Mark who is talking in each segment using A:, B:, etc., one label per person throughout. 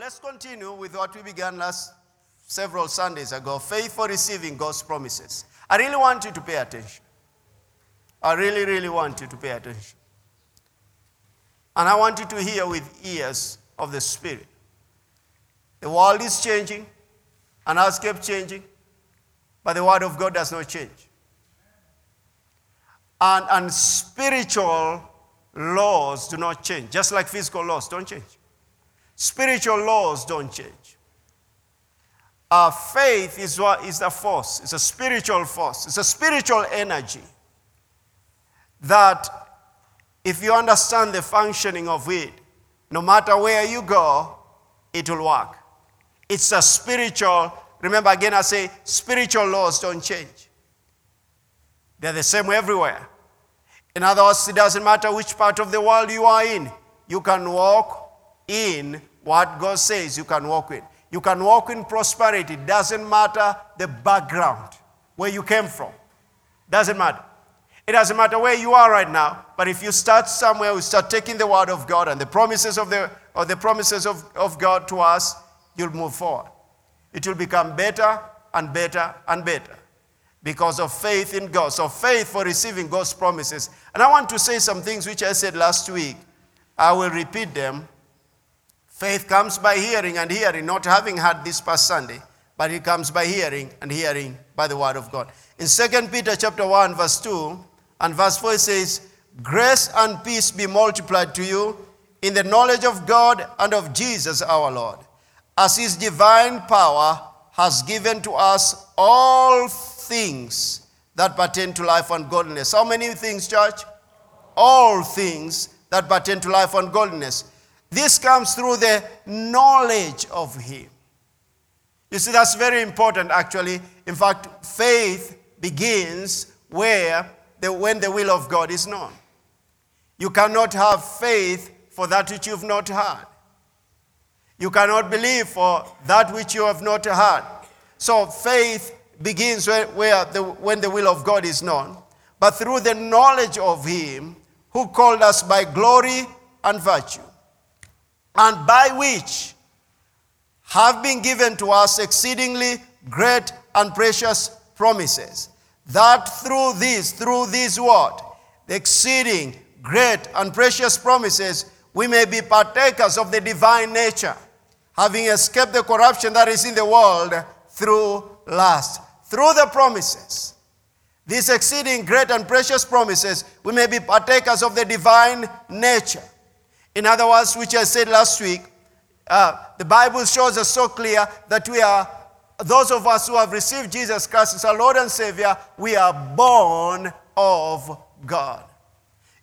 A: Let's continue with what we began last several Sundays ago faith for receiving God's promises. I really want you to pay attention. I really, really want you to pay attention. And I want you to hear with ears of the Spirit. The world is changing, and has kept changing, but the Word of God does not change. And, and spiritual laws do not change, just like physical laws don't change. Spiritual laws don't change. Our faith is what is a force, it's a spiritual force, it's a spiritual energy that if you understand the functioning of it, no matter where you go, it will work. It's a spiritual, remember again, I say spiritual laws don't change. They're the same everywhere. In other words, it doesn't matter which part of the world you are in, you can walk in what God says you can walk in. You can walk in prosperity. It doesn't matter the background, where you came from. Doesn't matter. It doesn't matter where you are right now, but if you start somewhere, we start taking the word of God and the promises of the, or the promises of, of God to us, you'll move forward. It will become better and better and better because of faith in God. So, faith for receiving God's promises. And I want to say some things which I said last week. I will repeat them. Faith comes by hearing and hearing, not having had this past Sunday, but it comes by hearing and hearing by the word of God. In 2 Peter chapter 1, verse 2 and verse 4 it says, Grace and peace be multiplied to you in the knowledge of God and of Jesus our Lord, as his divine power has given to us all things that pertain to life and godliness. How many things, church? All things that pertain to life and godliness. This comes through the knowledge of him. You see, that's very important actually. In fact, faith begins where the, when the will of God is known. You cannot have faith for that which you've not heard. You cannot believe for that which you have not heard. So faith begins where, where the, when the will of God is known, but through the knowledge of Him who called us by glory and virtue, and by which have been given to us exceedingly great and precious promises, that through these, through these what? The exceeding great and precious promises, we may be partakers of the divine nature, having escaped the corruption that is in the world through lust. Through the promises, these exceeding great and precious promises, we may be partakers of the divine nature. In other words, which I said last week, uh, the Bible shows us so clear that we are, those of us who have received Jesus Christ as our Lord and Savior, we are born of God.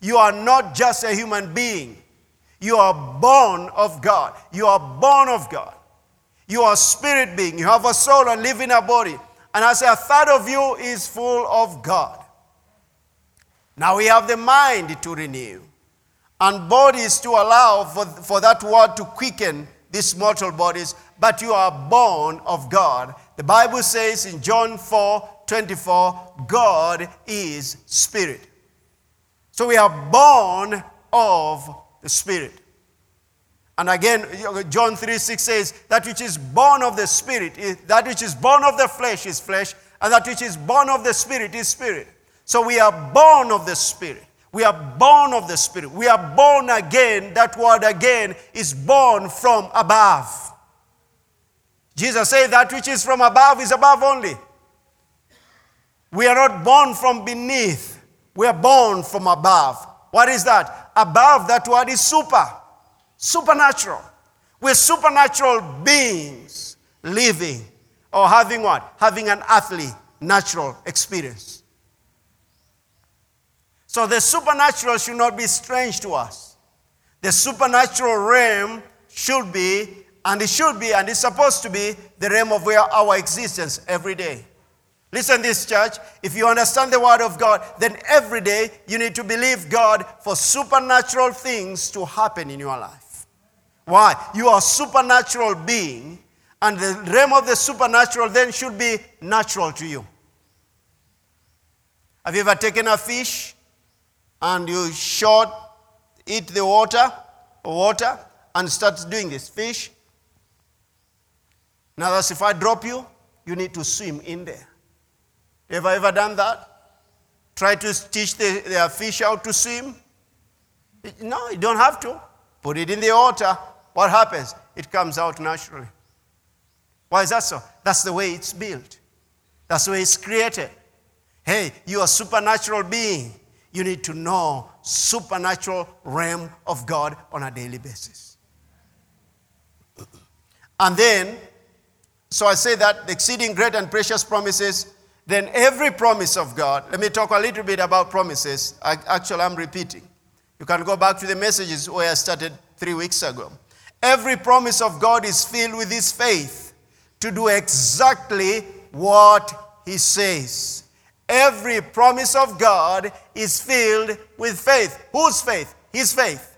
A: You are not just a human being, you are born of God. You are born of God. You are a spirit being. You have a soul and live in a body. And I say a third of you is full of God. Now we have the mind to renew and bodies to allow for, for that word to quicken these mortal bodies, but you are born of God. The Bible says in John 4 24, God is spirit. So we are born of the spirit. And again, John 3 6 says, That which is born of the Spirit, that which is born of the flesh is flesh, and that which is born of the Spirit is spirit. So we are born of the Spirit. We are born of the Spirit. We are born again. That word again is born from above. Jesus said, That which is from above is above only. We are not born from beneath, we are born from above. What is that? Above, that word is super. Supernatural. We're supernatural beings living or having what? Having an earthly, natural experience. So the supernatural should not be strange to us. The supernatural realm should be, and it should be, and it's supposed to be, the realm of where our existence every day. Listen, this church, if you understand the Word of God, then every day you need to believe God for supernatural things to happen in your life. Why? You are a supernatural being, and the realm of the supernatural then should be natural to you. Have you ever taken a fish and you shot eat the water, water, and start doing this? Fish, now that's if I drop you, you need to swim in there. Have I ever done that? Try to teach the, fish how to swim? No, you don't have to. Put it in the water. What happens? It comes out naturally. Why is that so? That's the way it's built. That's the way it's created. Hey, you're a supernatural being. You need to know supernatural realm of God on a daily basis. And then, so I say that the exceeding great and precious promises, then every promise of God, let me talk a little bit about promises. I, actually, I'm repeating. You can go back to the messages where I started three weeks ago. Every promise of God is filled with His faith to do exactly what He says. Every promise of God is filled with faith. Whose faith? His faith.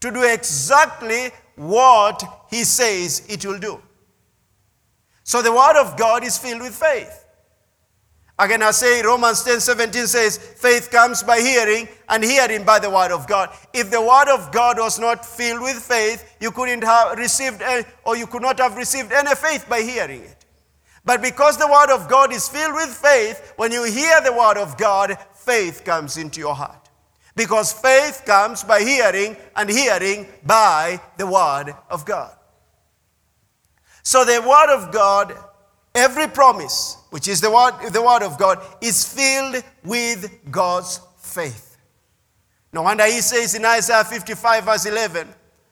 A: To do exactly what He says it will do. So the Word of God is filled with faith. Again, I say Romans 10 17 says, faith comes by hearing, and hearing by the word of God. If the word of God was not filled with faith, you couldn't have received, or you could not have received any faith by hearing it. But because the word of God is filled with faith, when you hear the word of God, faith comes into your heart. Because faith comes by hearing, and hearing by the word of God. So the word of God, every promise, which is the word, the word of God, is filled with God's faith. No wonder he says in Isaiah 55, verse 11,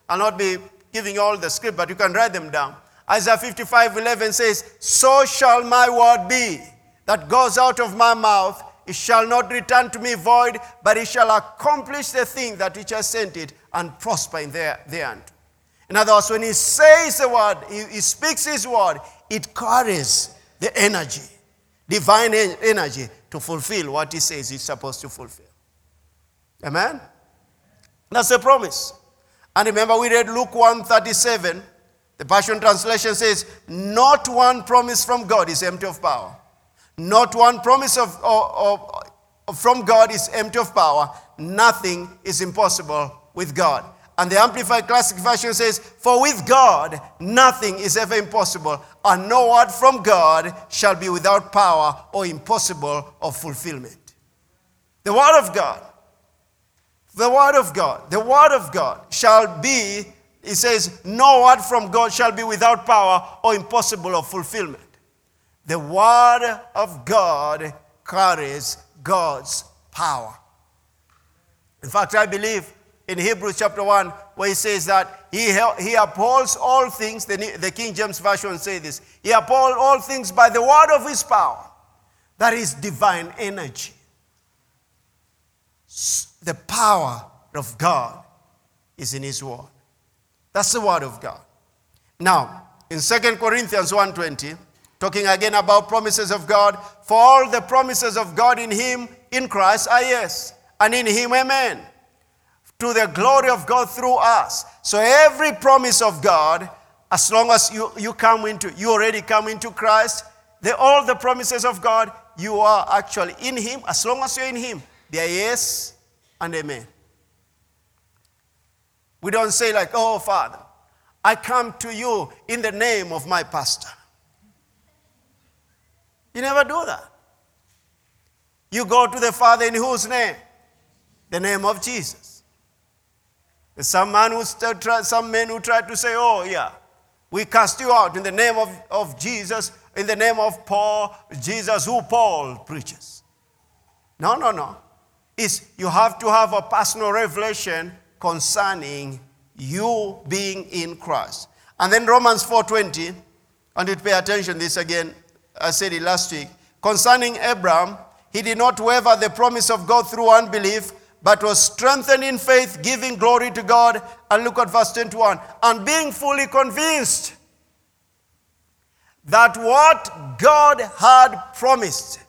A: I'll not be giving all the script, but you can write them down. Isaiah 55, 11 says, So shall my word be that goes out of my mouth. It shall not return to me void, but it shall accomplish the thing that which I sent it and prosper in the, end. In other words, when he says the word, he, he speaks his word, it carries the energy divine energy to fulfill what he says he's supposed to fulfill. Amen? That's a promise. And remember, we read Luke 137. The Passion Translation says, Not one promise from God is empty of power. Not one promise of, of, of, from God is empty of power. Nothing is impossible with God. And the Amplified Classic Version says, For with God nothing is ever impossible, and no word from God shall be without power or impossible of fulfillment. The Word of God, the Word of God, the Word of God shall be, he says, no word from God shall be without power or impossible of fulfillment. The Word of God carries God's power. In fact, I believe in Hebrews chapter 1 where he says that he, he upholds all things, the, the King James Version says this, he upholds all things by the word of his power. That is divine energy. The power of God is in his word. That's the word of God. Now, in 2 Corinthians 1:20, talking again about promises of God, for all the promises of God in him, in Christ are yes, and in him amen to the glory of God through us. So every promise of God, as long as you, you come into, you already come into Christ, the, all the promises of God, you are actually in Him. As long as you're in Him, they are yes and amen. We don't say like, oh Father, I come to you in the name of my pastor. You never do that. You go to the Father in whose name? The name of Jesus. Some man who still try, some men who try to say, oh yeah, we cast you out in the name of, of Jesus, in the name of Paul, Jesus who Paul preaches. No, no, no. It's, you have to have a personal revelation concerning you being in Christ. And then Romans 4.20, and you pay attention this again, I said it last week. Concerning Abraham, he did not waver the promise of God through unbelief, but was strengthened in faith, giving glory to God. And look at verse 21 and being fully convinced that what God had promised,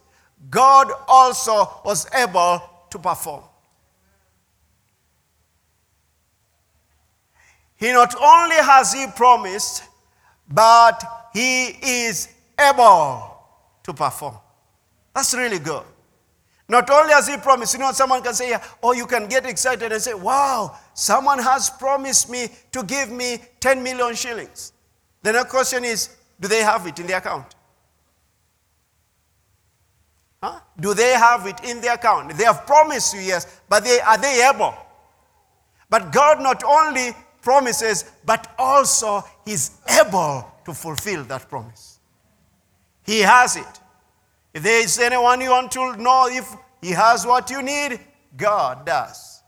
A: God also was able to perform. He not only has he promised, but he is able to perform. That's really good. Not only has he promised, you know, someone can say, oh, you can get excited and say, wow, someone has promised me to give me 10 million shillings. The next question is, do they have it in their account? Huh? Do they have it in their account? They have promised you, yes, but they, are they able? But God not only promises, but also He's able to fulfill that promise. He has it. If there is anyone you want to know if He has what you need, God does.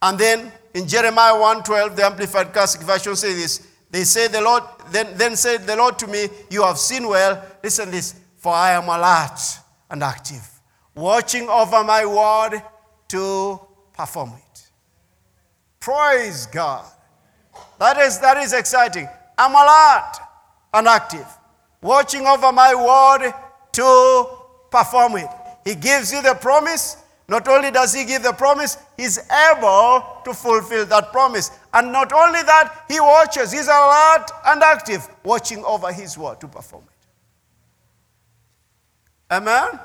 A: And then in Jeremiah 1:12, the Amplified Classic Version says this. They say the Lord, then, then said the Lord to me, You have seen well. Listen this, for I am alert and active, watching over my word to perform it. Praise God. That is, that is exciting. I'm alert and active, watching over my word to perform it. He gives you the promise. Not only does he give the promise, he's able to fulfill that promise. And not only that, he watches, he's alert and active, watching over his word to perform it. Amen?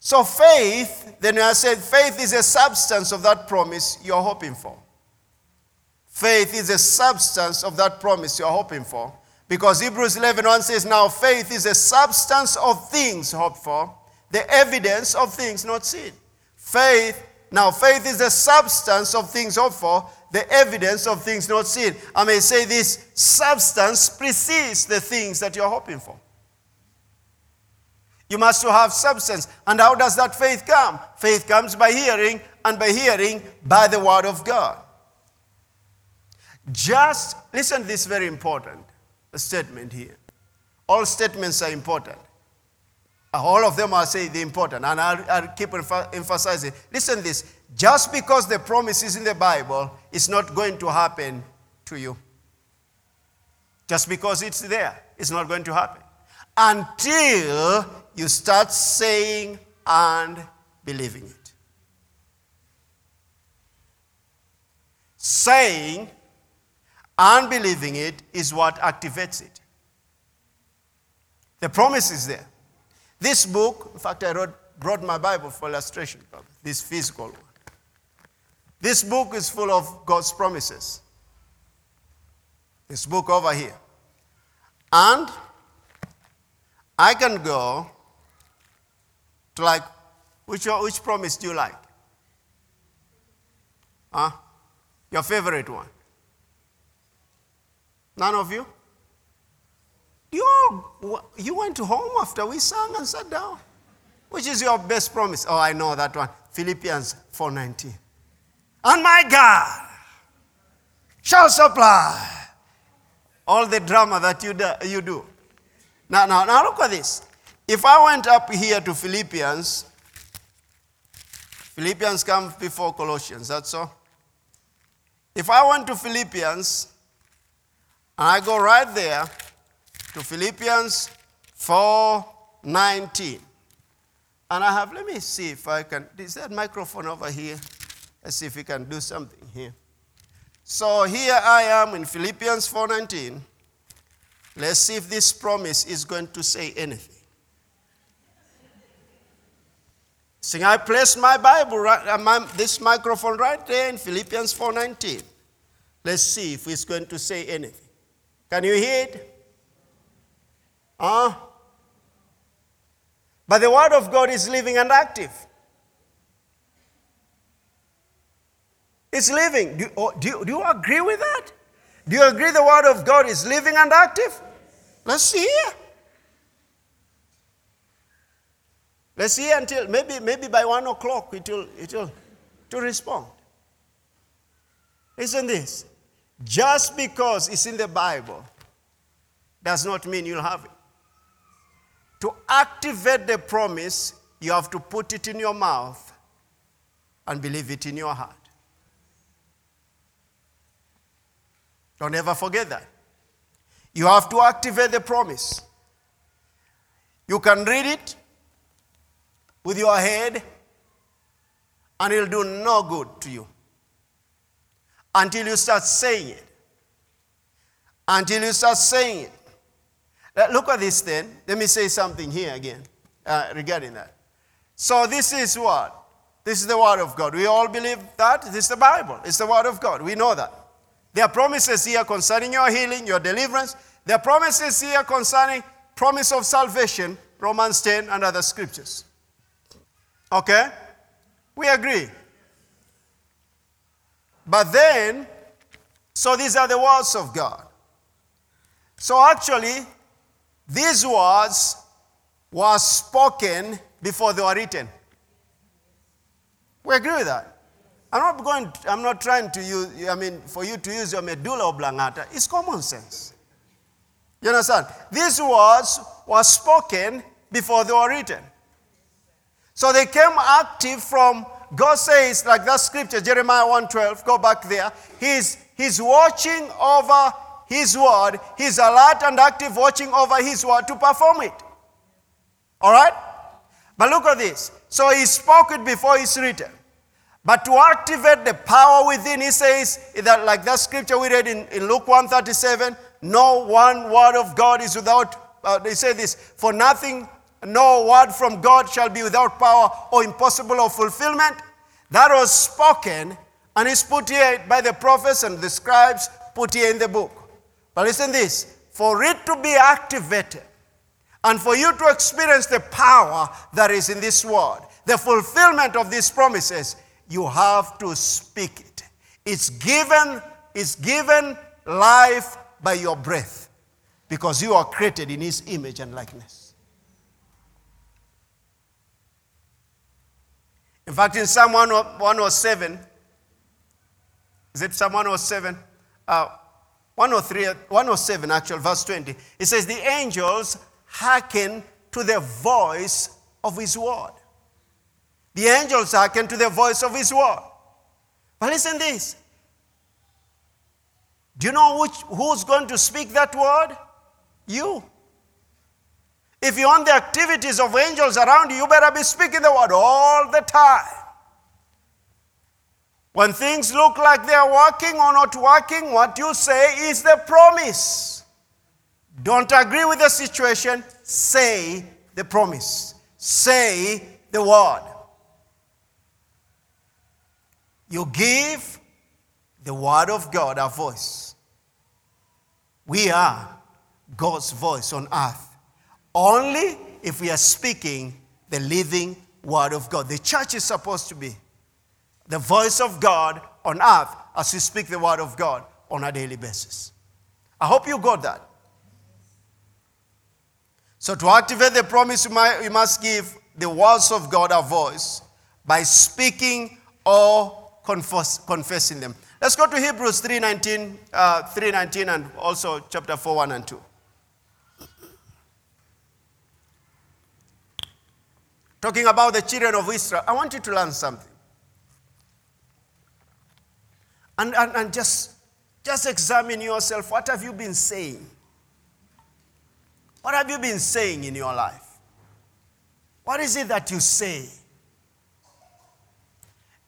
A: So, faith, then I said, faith is a substance of that promise you're hoping for. Faith is a substance of that promise you're hoping for. Because Hebrews 11 1 says, Now faith is a substance of things hoped for, the evidence of things not seen. Faith, now faith is the substance of things hoped for, the evidence of things not seen. I may say this substance precedes the things that you're hoping for. You must have substance. And how does that faith come? Faith comes by hearing, and by hearing by the word of God. Just listen, this very important statement here. All statements are important. All of them are say the important, and I'll, I'll keep emphasizing. Listen, this just because the promise is in the Bible, it's not going to happen to you. Just because it's there, it's not going to happen until you start saying and believing it. Saying and believing it is what activates it. The promise is there. This book, in fact, I wrote, brought my Bible for illustration, this physical one. This book is full of God's promises. This book over here. And I can go to like, which, which promise do you like? Huh? Your favorite one? None of you? You all, you went home after we sang and sat down. Which is your best promise? Oh, I know that one. Philippians 4:19. And my God shall supply all the drama that you do. You do. Now, now, now look at this. If I went up here to Philippians, Philippians comes before Colossians, that's all. If I went to Philippians, I go right there to Philippians 4:19. And I have, let me see if I can, is that microphone over here? Let's see if we can do something here. So here I am in Philippians 4:19. Let's see if this promise is going to say anything. So I place my Bible, right, uh, this microphone right there in Philippians 4:19. Let's see if it's going to say anything. Can you hear it? Huh? But the Word of God is living and active. It's living. Do, oh, do, you, do you agree with that? Do you agree the Word of God is living and active? Let's see here. Let's see until maybe, maybe by one o'clock it will, it will to respond. Listen this. Just because it's in the Bible does not mean you'll have it. To activate the promise, you have to put it in your mouth and believe it in your heart. Don't ever forget that. You have to activate the promise. You can read it with your head, and it'll do no good to you until you start saying it. Until you start saying it. Look at this then. Let me say something here again uh, regarding that. So, this is what? This is the Word of God. We all believe that. This is the Bible. It's the Word of God. We know that. There are promises here concerning your healing, your deliverance. There are promises here concerning promise of salvation, Romans 10 and other scriptures. Okay? We agree. But then, so these are the words of God. So actually, these words were spoken before they were written. We agree with that. I'm not going, I'm not trying to use, I mean, for you to use your medulla oblongata. It's common sense. You understand? These words were spoken before they were written. So they came active from, God says, like that scripture, Jeremiah 1.12, go back there. He's, he's watching over his word. He's alert and active watching over his word to perform it. All right? But look at this. So he spoke it before it's written. But to activate the power within, he says, that like that scripture we read in, in Luke 137, no one word of God is without, uh, they say this, for nothing, no word from God shall be without power or impossible of fulfillment. That was spoken and is put here by the prophets and the scribes, put here in the book. But listen this, for it to be activated and for you to experience the power that is in this word, the fulfillment of these promises, you have to speak it. It's given, it's given life by your breath because you are created in his image and likeness. In fact, in Psalm 107, is it Psalm 107? Uh, 103, 107, actual, verse 20. It says, The angels hearken to the voice of his word. The angels hearken to the voice of his word. But listen this. Do you know which, who's going to speak that word? You. If you want the activities of angels around you, you better be speaking the word all the time. When things look like they are working or not working, what you say is the promise. Don't agree with the situation, say the promise. Say the word. You give the Word of God a voice. We are God's voice on earth. Only if we are speaking the living Word of God. The church is supposed to be the voice of God on earth as we speak the Word of God on a daily basis. I hope you got that. So, to activate the promise, you must give the words of God a voice by speaking or confess, confessing them. Let's go to Hebrews 3.19, uh, 3.19 and also chapter 4, 1 and 2. Talking about the children of Israel, I want you to learn something. And, and, and just, just examine yourself. What have you been saying? What have you been saying in your life? What is it that you say?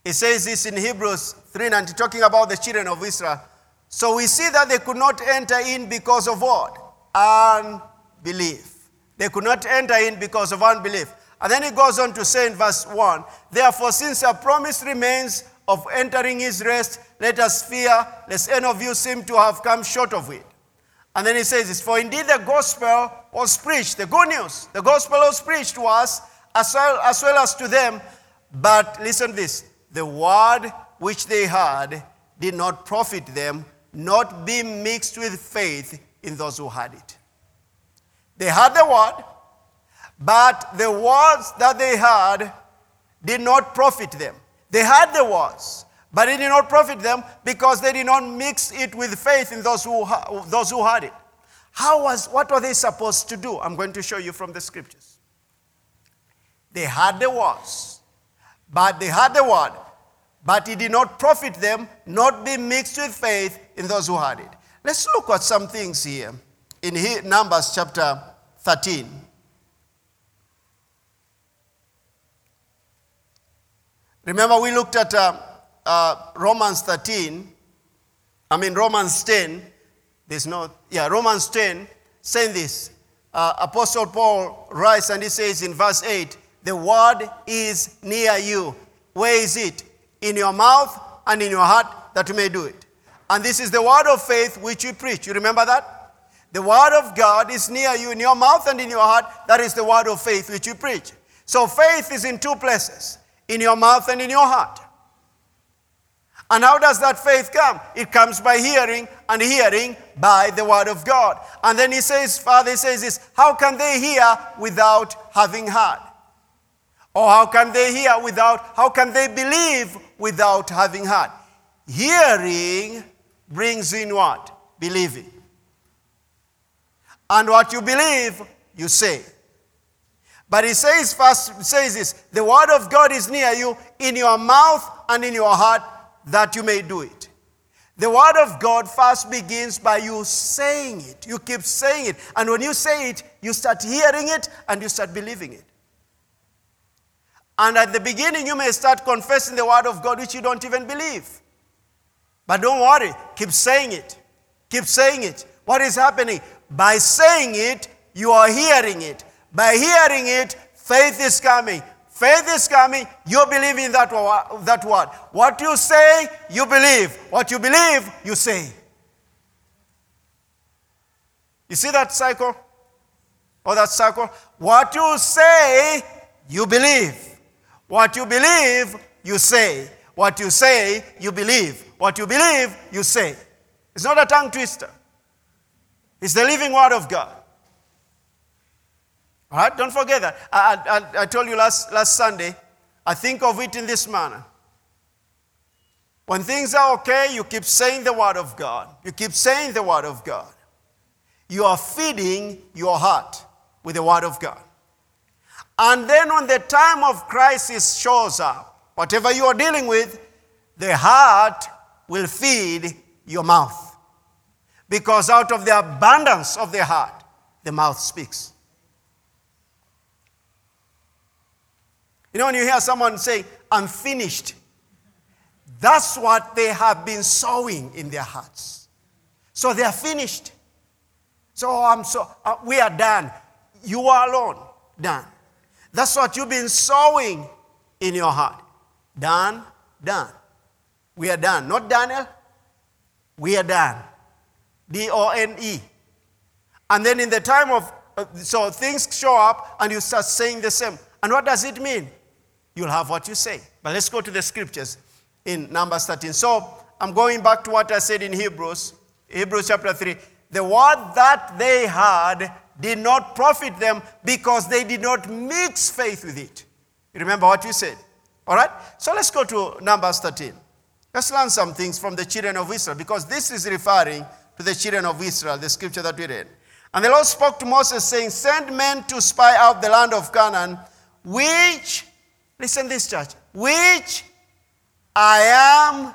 A: It says this in Hebrews 3:90, talking about the children of Israel. So we see that they could not enter in because of what? Unbelief. They could not enter in because of unbelief. And then he goes on to say in verse 1 Therefore, since a promise remains of entering his rest, let us fear, lest any of you seem to have come short of it. And then he says this For indeed the gospel was preached, the good news, the gospel was preached to us as well as, well as to them. But listen this the word which they heard did not profit them, not being mixed with faith in those who had it. They had the word, but the words that they heard did not profit them. They had the words, but it did not profit them because they did not mix it with faith in those who, those who had it. How was, what were they supposed to do? I'm going to show you from the scriptures. They had the words, but they had the word, but it did not profit them, not be mixed with faith in those who had it. Let's look at some things here in Numbers chapter 13. Remember, we looked at uh, uh, Romans 13, I mean, Romans 10. There's no, yeah, Romans 10 saying this. Uh, Apostle Paul writes and he says in verse 8, the word is near you. Where is it? In your mouth and in your heart that you may do it. And this is the word of faith which you preach. You remember that? The word of God is near you in your mouth and in your heart. That is the word of faith which you preach. So faith is in two places in your mouth and in your heart. And how does that faith come? It comes by hearing, and hearing by the word of God. And then he says, Father says this, how can they hear without having heard? Or how can they hear without, how can they believe without having heard? Hearing brings in what? Believing. And what you believe, you say. But he says first says this the word of God is near you in your mouth and in your heart that you may do it. The word of God first begins by you saying it. You keep saying it. And when you say it, you start hearing it and you start believing it. And at the beginning, you may start confessing the word of God, which you don't even believe. But don't worry, keep saying it. Keep saying it. What is happening? By saying it, you are hearing it. By hearing it, faith is coming. Faith is coming, you believe in that, that word. What you say, you believe. What you believe, you say. You see that cycle? Or that circle? What you say, you believe. What you believe, you say. What you say, you believe. What you believe, you say. It's not a tongue twister, it's the living word of God. All right, don't forget that. I, I, I told you last, last Sunday, I think of it in this manner. When things are okay, you keep saying the word of God. You keep saying the word of God. You are feeding your heart with the word of God. And then when the time of crisis shows up, whatever you are dealing with, the heart will feed your mouth. Because out of the abundance of the heart, the mouth speaks. You know, when you hear someone say, I'm finished, that's what they have been sowing in their hearts. So they are finished. So I'm so, uh, we are done. You are alone, done. That's what you've been sowing in your heart. Done, done. We are done. Not Daniel, we are done. D O N E. And then in the time of, uh, so things show up and you start saying the same. And what does it mean? You'll have what you say. But let's go to the scriptures in Numbers 13. So I'm going back to what I said in Hebrews, Hebrews chapter 3. The word that they had did not profit them because they did not mix faith with it. You remember what you said? All right? So let's go to Numbers 13. Let's learn some things from the children of Israel because this is referring to the children of Israel, the scripture that we read. And the Lord spoke to Moses, saying, Send men to spy out the land of Canaan, which Listen this, church. Which I am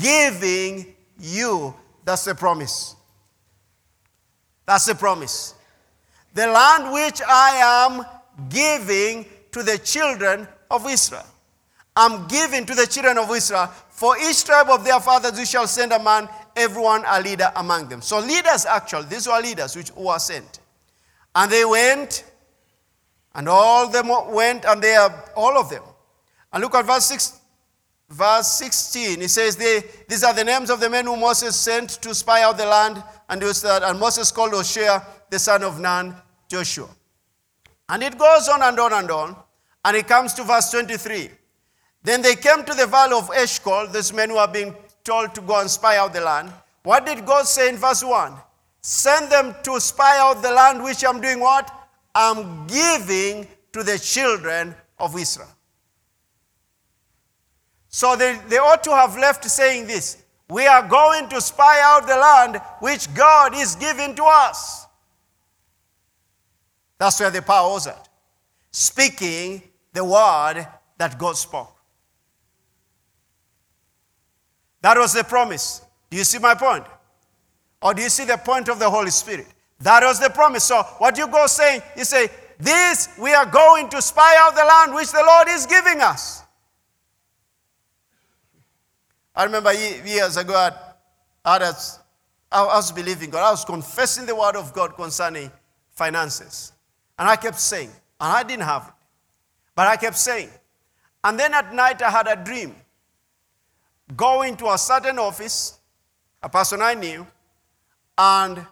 A: giving you. That's the promise. That's the promise. The land which I am giving to the children of Israel. I'm giving to the children of Israel. For each tribe of their fathers you shall send a man, everyone a leader among them. So leaders actually, these were leaders which were sent. And they went and all them went, and they are all of them. And look at verse 6, verse 16. It says, they, These are the names of the men whom Moses sent to spy out the land. And, and Moses called Hoshea, the son of Nun, Joshua. And it goes on and on and on. And it comes to verse 23. Then they came to the valley of Eshcol, these men who are being told to go and spy out the land. What did God say in verse 1? Send them to spy out the land which I'm doing what? Am giving to the children of Israel. So they, they ought to have left saying this We are going to spy out the land which God is giving to us. That's where the power was at. Speaking the word that God spoke. That was the promise. Do you see my point? Or do you see the point of the Holy Spirit? That was the promise. So what you go saying, you say, this we are going to spy out the land which the Lord is giving us. I remember years ago, I, was, I was believing God. I was confessing the word of God concerning finances. And I kept saying, and I didn't have it, but I kept saying. And then at night, I had a dream going to a certain office a person I knew, and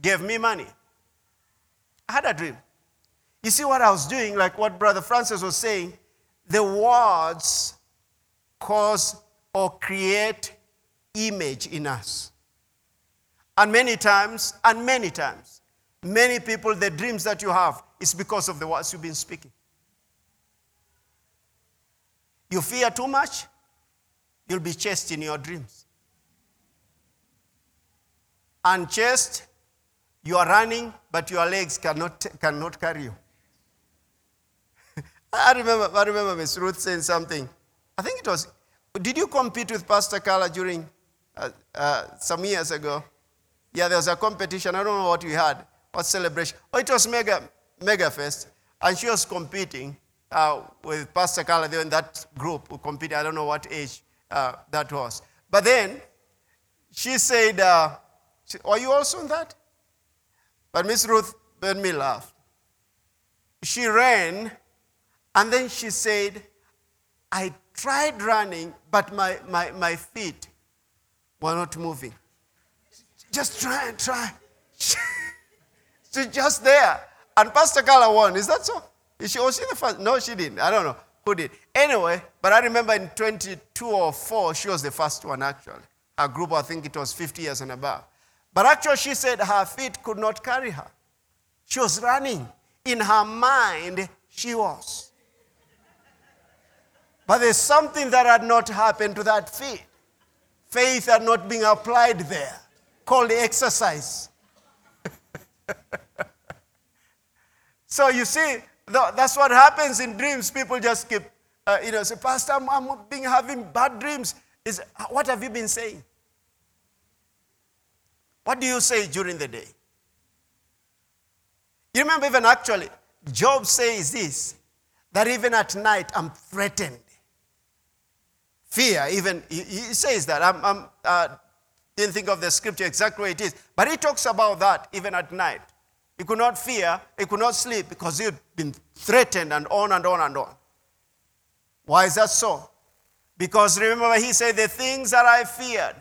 A: gave me money. I had a dream. You see what I was doing, like what Brother Francis was saying, the words cause or create image in us. And many times, and many times, many people, the dreams that you have is because of the words you've been speaking. You fear too much, you'll be chased in your dreams. And chased, you are running, but your legs cannot, cannot carry you. I remember, I remember Miss Ruth saying something. I think it was, did you compete with Pastor Carla during uh, uh, some years ago? Yeah, there was a competition. I don't know what we had. What celebration? Oh, it was Mega, Mega Fest. And she was competing uh, with Pastor Carla. They were in that group who competed. I don't know what age uh, that was. But then she said, uh, she, Are you also in that? But Miss Ruth made me laugh. She ran and then she said, I tried running, but my, my, my feet were not moving. Just try and try. She's just there. And Pastor Carla won. Is that so? Is she, was she the first? No, she didn't. I don't know who did. Anyway, but I remember in 22 or 4, she was the first one actually. Her group, I think it was 50 years and above. But actually, she said her feet could not carry her. She was running. In her mind, she was. But there's something that had not happened to that feet. Faith had not been applied there, called exercise. so you see, that's what happens in dreams. People just keep, uh, you know, say, Pastor, I'm, I'm being having bad dreams. Is what have you been saying? What do you say during the day? You remember, even actually, Job says this that even at night I'm threatened. Fear, even, he, he says that. I'm, I'm uh, didn't think of the scripture exactly where it is, but he talks about that even at night. He could not fear, he could not sleep because he had been threatened and on and on and on. Why is that so? Because remember, he said, The things that I feared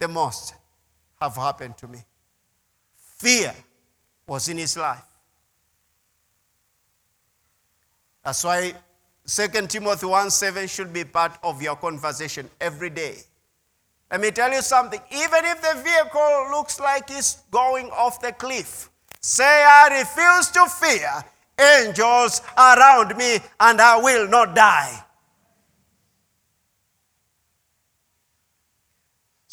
A: the most have happened to me. Fear was in his life. That's why 2 Timothy 1 7 should be part of your conversation every day. Let me tell you something. Even if the vehicle looks like it's going off the cliff, say, I refuse to fear angels around me and I will not die.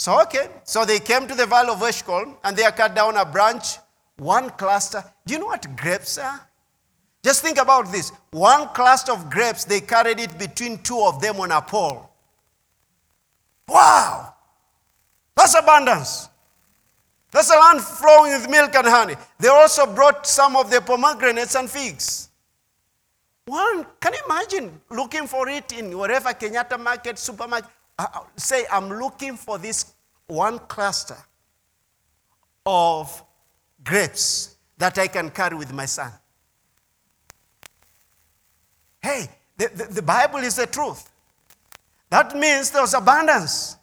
A: So, okay. So they came to the valley of Eshcol and they cut down a branch, one cluster. Do you know what grapes are? Just think about this. One cluster of grapes, they carried it between two of them on a pole. Wow! That's abundance. That's a land flowing with milk and honey. They also brought some of the pomegranates and figs. One, can you imagine looking for it in whatever Kenyatta market, supermarket? Uh, uh say, I'm looking for this one cluster of grapes that I can carry with my son. Hey, the, the, the Bible is the truth. That means there was abundance.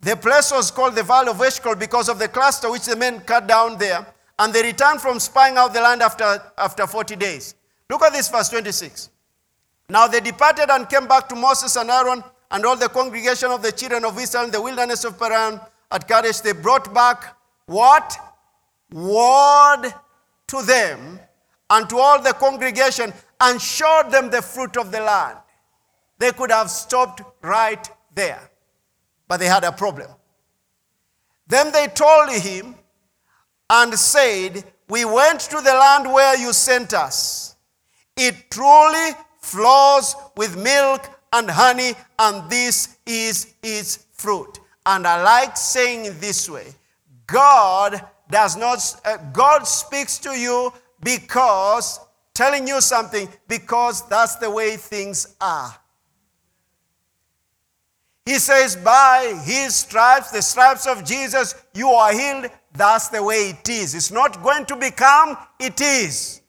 A: The place was called the Valley of Eshcol because of the cluster which the men cut down there. And they returned from spying out the land after, after 40 days. Look at this, verse 26. Now they departed and came back to Moses and Aaron and all the congregation of the children of Israel in the wilderness of Paran at Kadesh. They brought back what? Word to them and to all the congregation and showed them the fruit of the land. They could have stopped right there, but they had a problem. Then they told him and said, We went to the land where you sent us. It truly flows with milk and honey, and this is its fruit. And I like saying this way God does not, uh, God speaks to you because telling you something because that's the way things are. He says, By his stripes, the stripes of Jesus, you are healed. That's the way it is. It's not going to become, it is.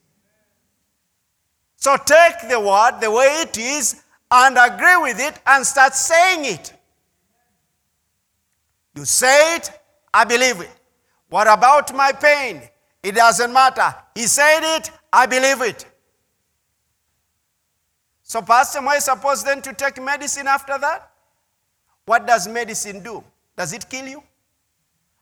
A: So take the word the way it is and agree with it and start saying it. You say it, I believe it. What about my pain? It doesn't matter. He said it, I believe it. So, Pastor, am I supposed then to take medicine after that? What does medicine do? Does it kill you?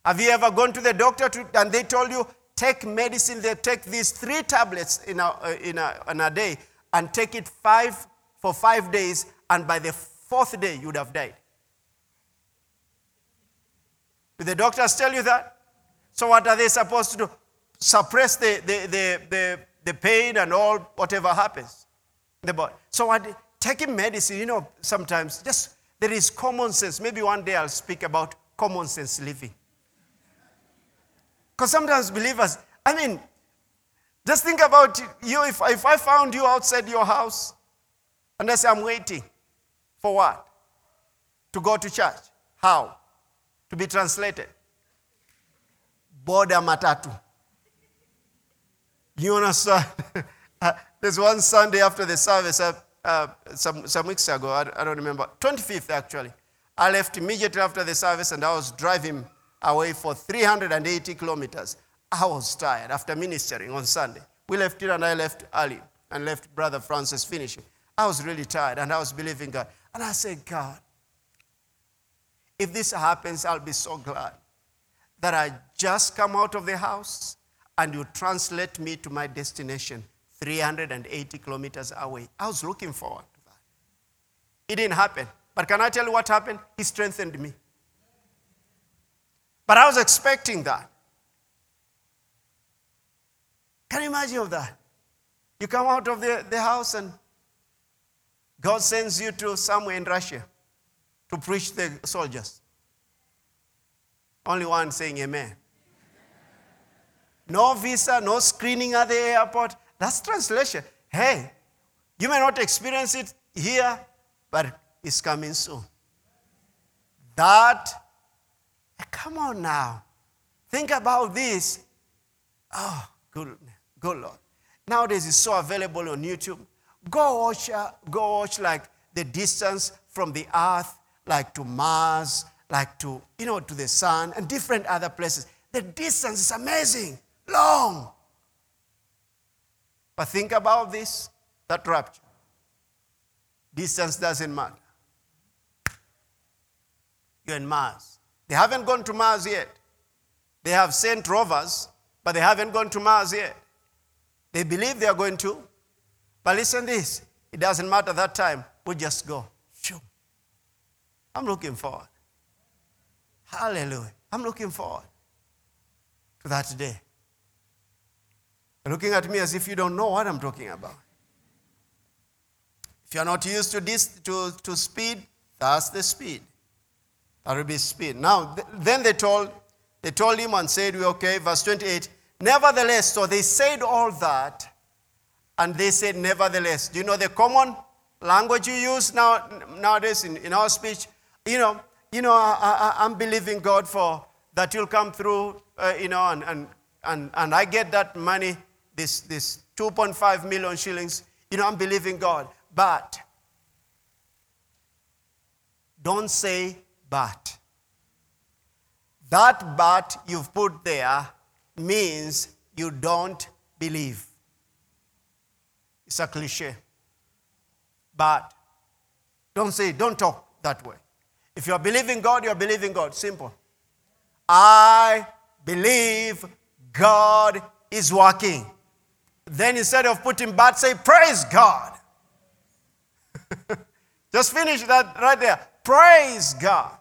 A: Have you ever gone to the doctor to, and they told you, take medicine, they take these three tablets in a, uh, in, a, in a day and take it five for five days, and by the fourth day, you would have died. Did the doctors tell you that? So, what are they supposed to do? Suppress the, the, the, the, the pain and all, whatever happens in the body. So, what, taking medicine, you know, sometimes just there is common sense. Maybe one day I'll speak about common sense living. Because sometimes believers, I mean, just think about you. If, if I found you outside your house and I say, I'm waiting for what? To go to church. How? To be translated. Boda matatu. You understand? There's one Sunday after the service, uh, uh, some, some weeks ago, I, I don't remember, 25th actually. I left immediately after the service and I was driving away for 380 kilometers. I was tired after ministering on Sunday. We left it and I left early and left Brother Francis finishing. I was really tired and I was believing God. And I said, God, if this happens, I'll be so glad that I just come out of the house and you translate me to my destination 380 kilometers away. I was looking forward to that. It didn't happen. But can I tell you what happened? He strengthened me. But I was expecting that. Can you imagine of that? You come out of the, the house and God sends you to somewhere in Russia to preach the soldiers. Only one saying amen. No visa, no screening at the airport. That's translation. Hey, you may not experience it here, but it's coming soon. That, eh, come on now. Think about this. Oh, good, good Lord. Nowadays it's so available on YouTube. Go watch, uh, go watch like the distance from the earth, like to Mars, like to, you know, to the sun and different other places. The distance is amazing, long. But think about this that rapture. Distance doesn't matter. You're in Mars. They haven't gone to Mars yet. They have sent rovers, but they haven't gone to Mars yet. They believe they are going to. But listen this it doesn't matter that time. We just go. I'm looking forward. Hallelujah. I'm looking forward to that day. You're looking at me as if you don't know what I'm talking about. If you're not used to this, to, to speed, that's the speed. That will be speed. Now, th- then they told, they told him and said, we okay, verse 28, nevertheless, so they said all that, and they said, nevertheless. Do you know the common language you use now, nowadays in, in our speech? You know, you know, I, am believing God for that you'll come through, uh, you know, and, and, and, and I get that money, this, this 2.5 million shillings, you know, I'm believing God. But don't say but. That but you've put there means you don't believe. It's a cliche. But don't say, don't talk that way. If you are believing God, you are believing God. Simple. I believe God is working. Then instead of putting bad, say, Praise God. Just finish that right there. Praise God.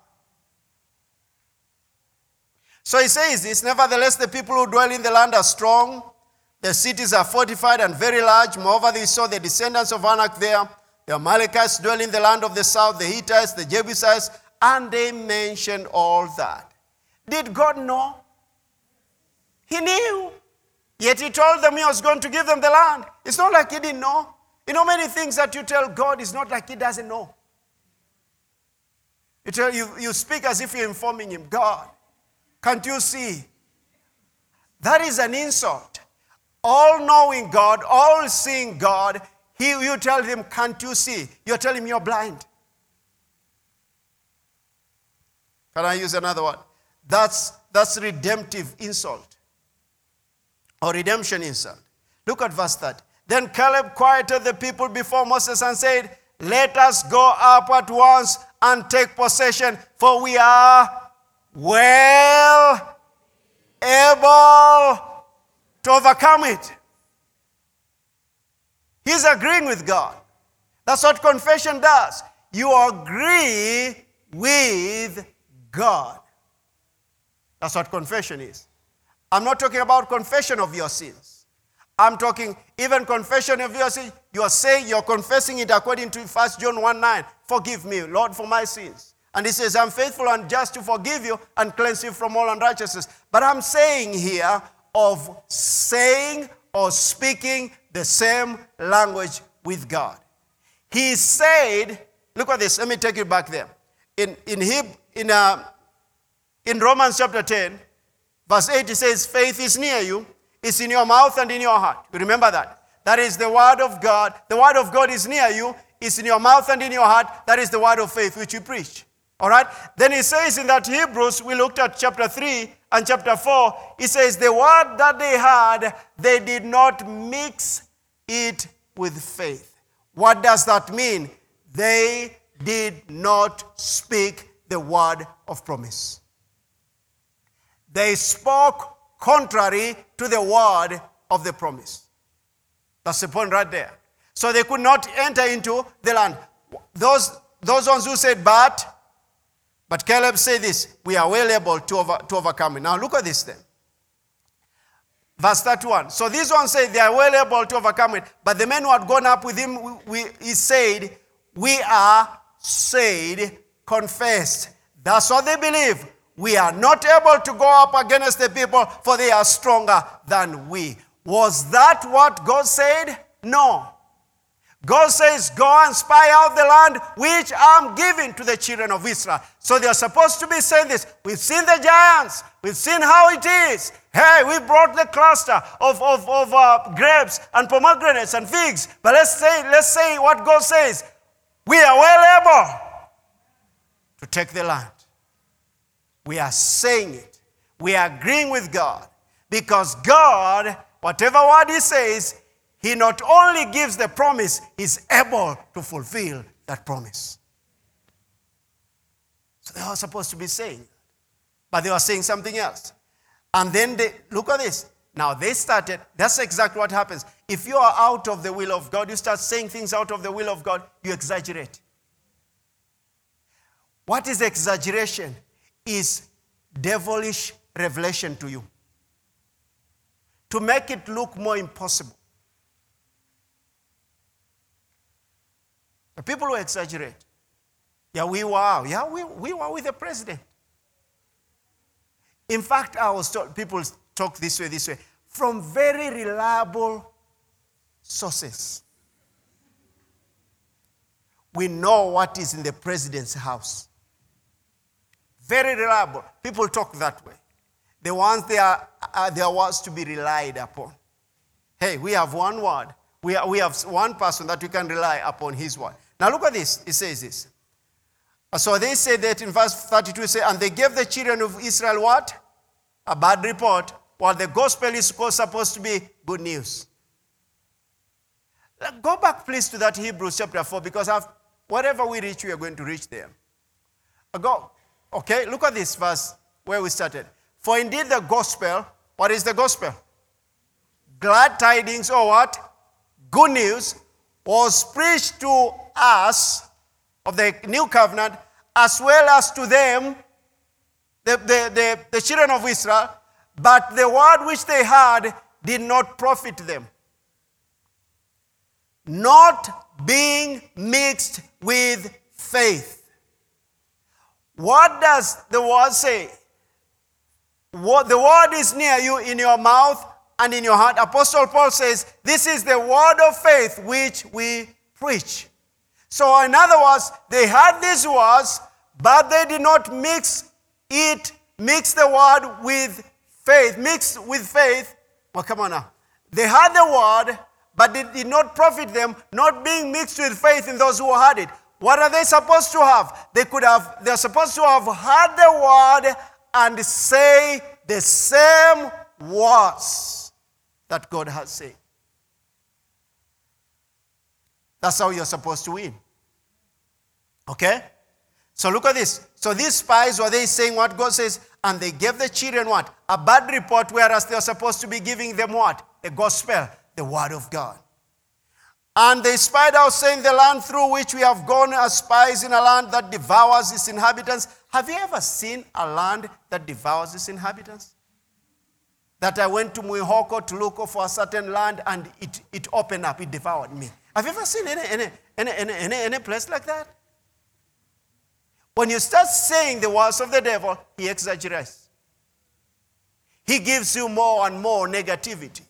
A: So he says this Nevertheless, the people who dwell in the land are strong. The cities are fortified and very large. Moreover, they saw the descendants of Anak there. The Amalekites dwell in the land of the south, the Hittites, the Jebusites, and they mentioned all that. Did God know? He knew. Yet He told them He was going to give them the land. It's not like He didn't know. You know, many things that you tell God is not like He doesn't know. You, tell, you, you speak as if you're informing Him God, can't you see? That is an insult. All knowing God, all seeing God, he, you tell him, Can't you see? You're telling him you're blind. Can I use another one? That's, that's redemptive insult or redemption insult. Look at verse 30. Then Caleb quieted the people before Moses and said, Let us go up at once and take possession, for we are well to overcome it. He's agreeing with God. That's what confession does. You agree with God. That's what confession is. I'm not talking about confession of your sins. I'm talking even confession of your sins. You are saying you're confessing it according to 1 John 1 9. Forgive me, Lord, for my sins. And he says, I'm faithful and just to forgive you and cleanse you from all unrighteousness. But I'm saying here of saying or speaking the same language with God. He said, look at this, let me take you back there. In, in, Heb, in, uh, in Romans chapter 10, verse 8, it says, Faith is near you, it's in your mouth and in your heart. You remember that? That is the word of God. The word of God is near you, it's in your mouth and in your heart. That is the word of faith which you preach. All right? Then he says in that Hebrews, we looked at chapter 3 and chapter 4, he says, The word that they had, they did not mix it with faith. What does that mean? They did not speak the word of promise. They spoke contrary to the word of the promise. That's the point right there. So they could not enter into the land. Those, those ones who said, but, but Caleb said this, we are well able to, over, to overcome it. Now look at this then. Verse 31. So this one said they are well able to overcome it. But the men who had gone up with him, we, we, he said, We are said, confessed. That's what they believe. We are not able to go up against the people, for they are stronger than we. Was that what God said? No. God says, Go and spy out the land which I'm giving to the children of Israel. So they're supposed to be saying this. We've seen the giants, we've seen how it is. Hey, we brought the cluster of, of, of uh, grapes and pomegranates and figs. But let's say, let's say what God says. We are well able to take the land. We are saying it. We are agreeing with God. Because God, whatever word He says, he not only gives the promise, he's able to fulfill that promise. So they were supposed to be saying, but they were saying something else. And then they look at this. Now they started, that's exactly what happens. If you are out of the will of God, you start saying things out of the will of God, you exaggerate. What is exaggeration? Is devilish revelation to you. To make it look more impossible. People who exaggerate. Yeah, we were. Yeah, we, we were with the president. In fact, I was told, people talk this way, this way, from very reliable sources. We know what is in the president's house. Very reliable. People talk that way. The ones they are, are their words to be relied upon. Hey, we have one word. We, are, we have one person that we can rely upon his word. Now look at this. It says this. So they say that in verse 32, say, and they gave the children of Israel what? A bad report, while the gospel is supposed to be good news. Go back, please, to that Hebrews chapter 4, because whatever we reach, we are going to reach there. Uh, go. Okay, look at this verse where we started. For indeed the gospel, what is the gospel? Glad tidings or what? Good news was preached to us of the new covenant as well as to them, the, the, the, the children of Israel, but the word which they had did not profit them. Not being mixed with faith. What does the word say? What, the word is near you in your mouth and in your heart. Apostle Paul says, This is the word of faith which we preach. So, in other words, they had these words, but they did not mix it, mix the word with faith. Mix with faith. Well, come on now. They had the word, but it did not profit them, not being mixed with faith in those who had it. what are they supposed to have? They could have, they're supposed to have heard the word and say the same words that God has said. That's how you're supposed to win. Okay? So look at this. So these spies were they saying what God says, and they gave the children what? A bad report, whereas they're supposed to be giving them what? The gospel, the word of God. And they spied out, saying, The land through which we have gone as spies in a land that devours its inhabitants. Have you ever seen a land that devours its inhabitants? That I went to Mwihoko to look for a certain land and it, it opened up, it devoured me. Have you ever seen any, any, any, any, any, any place like that? When you start saying the words of the devil, he exaggerates. He gives you more and more negativity.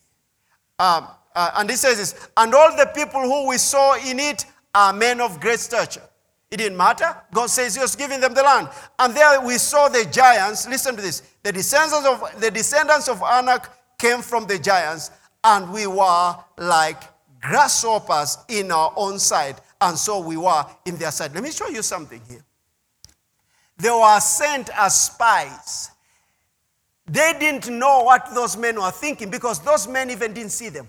A: Um, uh, and he says this, and all the people who we saw in it are men of great stature. It didn't matter. God says he was giving them the land. And there we saw the giants. Listen to this. The descendants of, the descendants of Anak came from the giants, and we were like grasshoppers in our own sight. And so we were in their sight. Let me show you something here. They were sent as spies. They didn't know what those men were thinking because those men even didn't see them.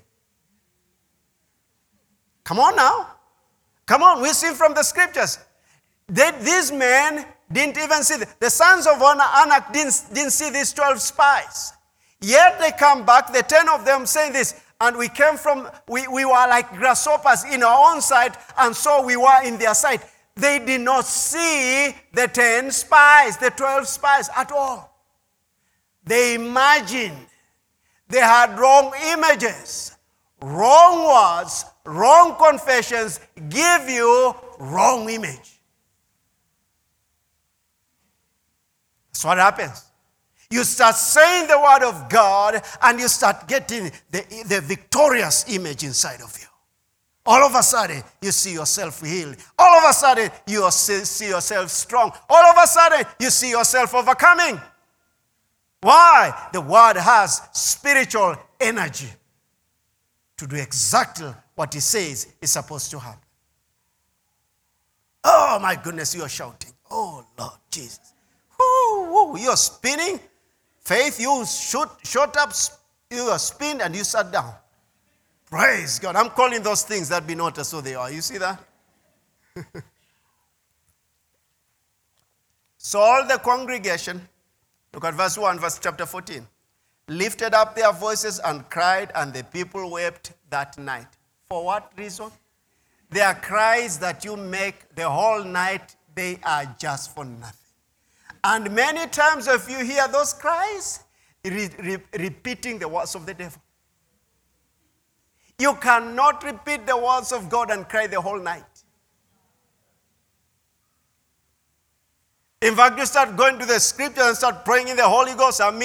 A: Come on now. Come on, we see from the scriptures. They, these men didn't even see the, the sons of Anak didn't, didn't see these 12 spies. Yet they come back, the 10 of them saying this, and we came from, we, we were like grasshoppers in our own sight, and so we were in their sight. They did not see the 10 spies, the 12 spies at all. They imagined. They had wrong images, wrong words, wrong confessions give you wrong image. That's what happens. You start saying the word of God and you start getting the, the victorious image inside of you. All of a sudden, you see yourself healed. All of a sudden, you see yourself strong. All of a sudden, you see yourself overcoming. Why? The word has spiritual energy to do exactly what he says is supposed to happen. Oh my goodness, you are shouting. Oh Lord Jesus. Ooh, ooh, you're spinning. Faith, you shoot, shot up, you are spin and you sat down. Praise God. I'm calling those things that be not as so they are. You see that? so all the congregation, look at verse 1, verse chapter 14, lifted up their voices and cried, and the people wept that night. For what reason? Their cries that you make the whole night, they are just for nothing. And many times, if you hear those cries, re- re- repeating the words of the devil. You cannot repeat the words of God and cry the whole night. In fact, you start going to the scripture and start praying in the Holy Ghost, and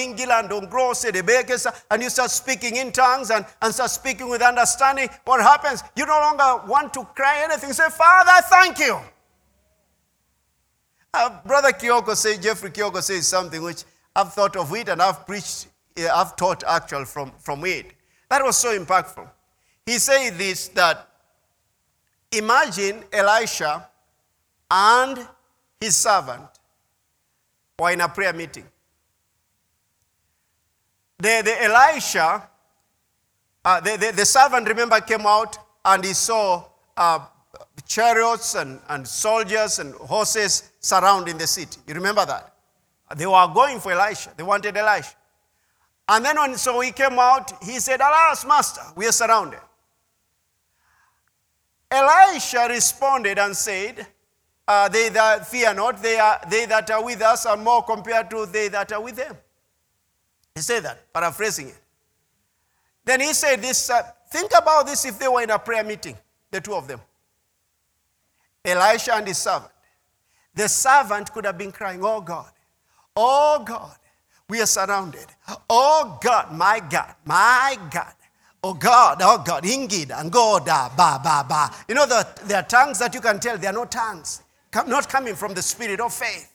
A: and you start speaking in tongues and, and start speaking with understanding. What happens? You no longer want to cry anything. Say, Father, thank you. Uh, Brother Kyoko says, Jeffrey Kyoko says something which I've thought of it and I've preached, I've taught actual from, from it. That was so impactful. He said this that imagine Elisha and his servant were in a prayer meeting. The, the Elisha, uh, the, the, the, servant, remember, came out and he saw uh, chariots and, and soldiers and horses surrounding the city. You remember that? They were going for Elisha. They wanted Elisha. And then when so he came out, he said, Alas, master, we are surrounded. Elisha responded and said, uh, They that fear not, they, are, they that are with us are more compared to they that are with them. He said that, paraphrasing it. Then he said this uh, think about this if they were in a prayer meeting, the two of them. Elisha and his servant. The servant could have been crying, Oh God, oh God, we are surrounded. Oh God, my God, my God. Oh God, oh God, Ingid, and Goda, ba, ba, ba. You know, the, there are tongues that you can tell they are not tongues, not coming from the spirit of faith.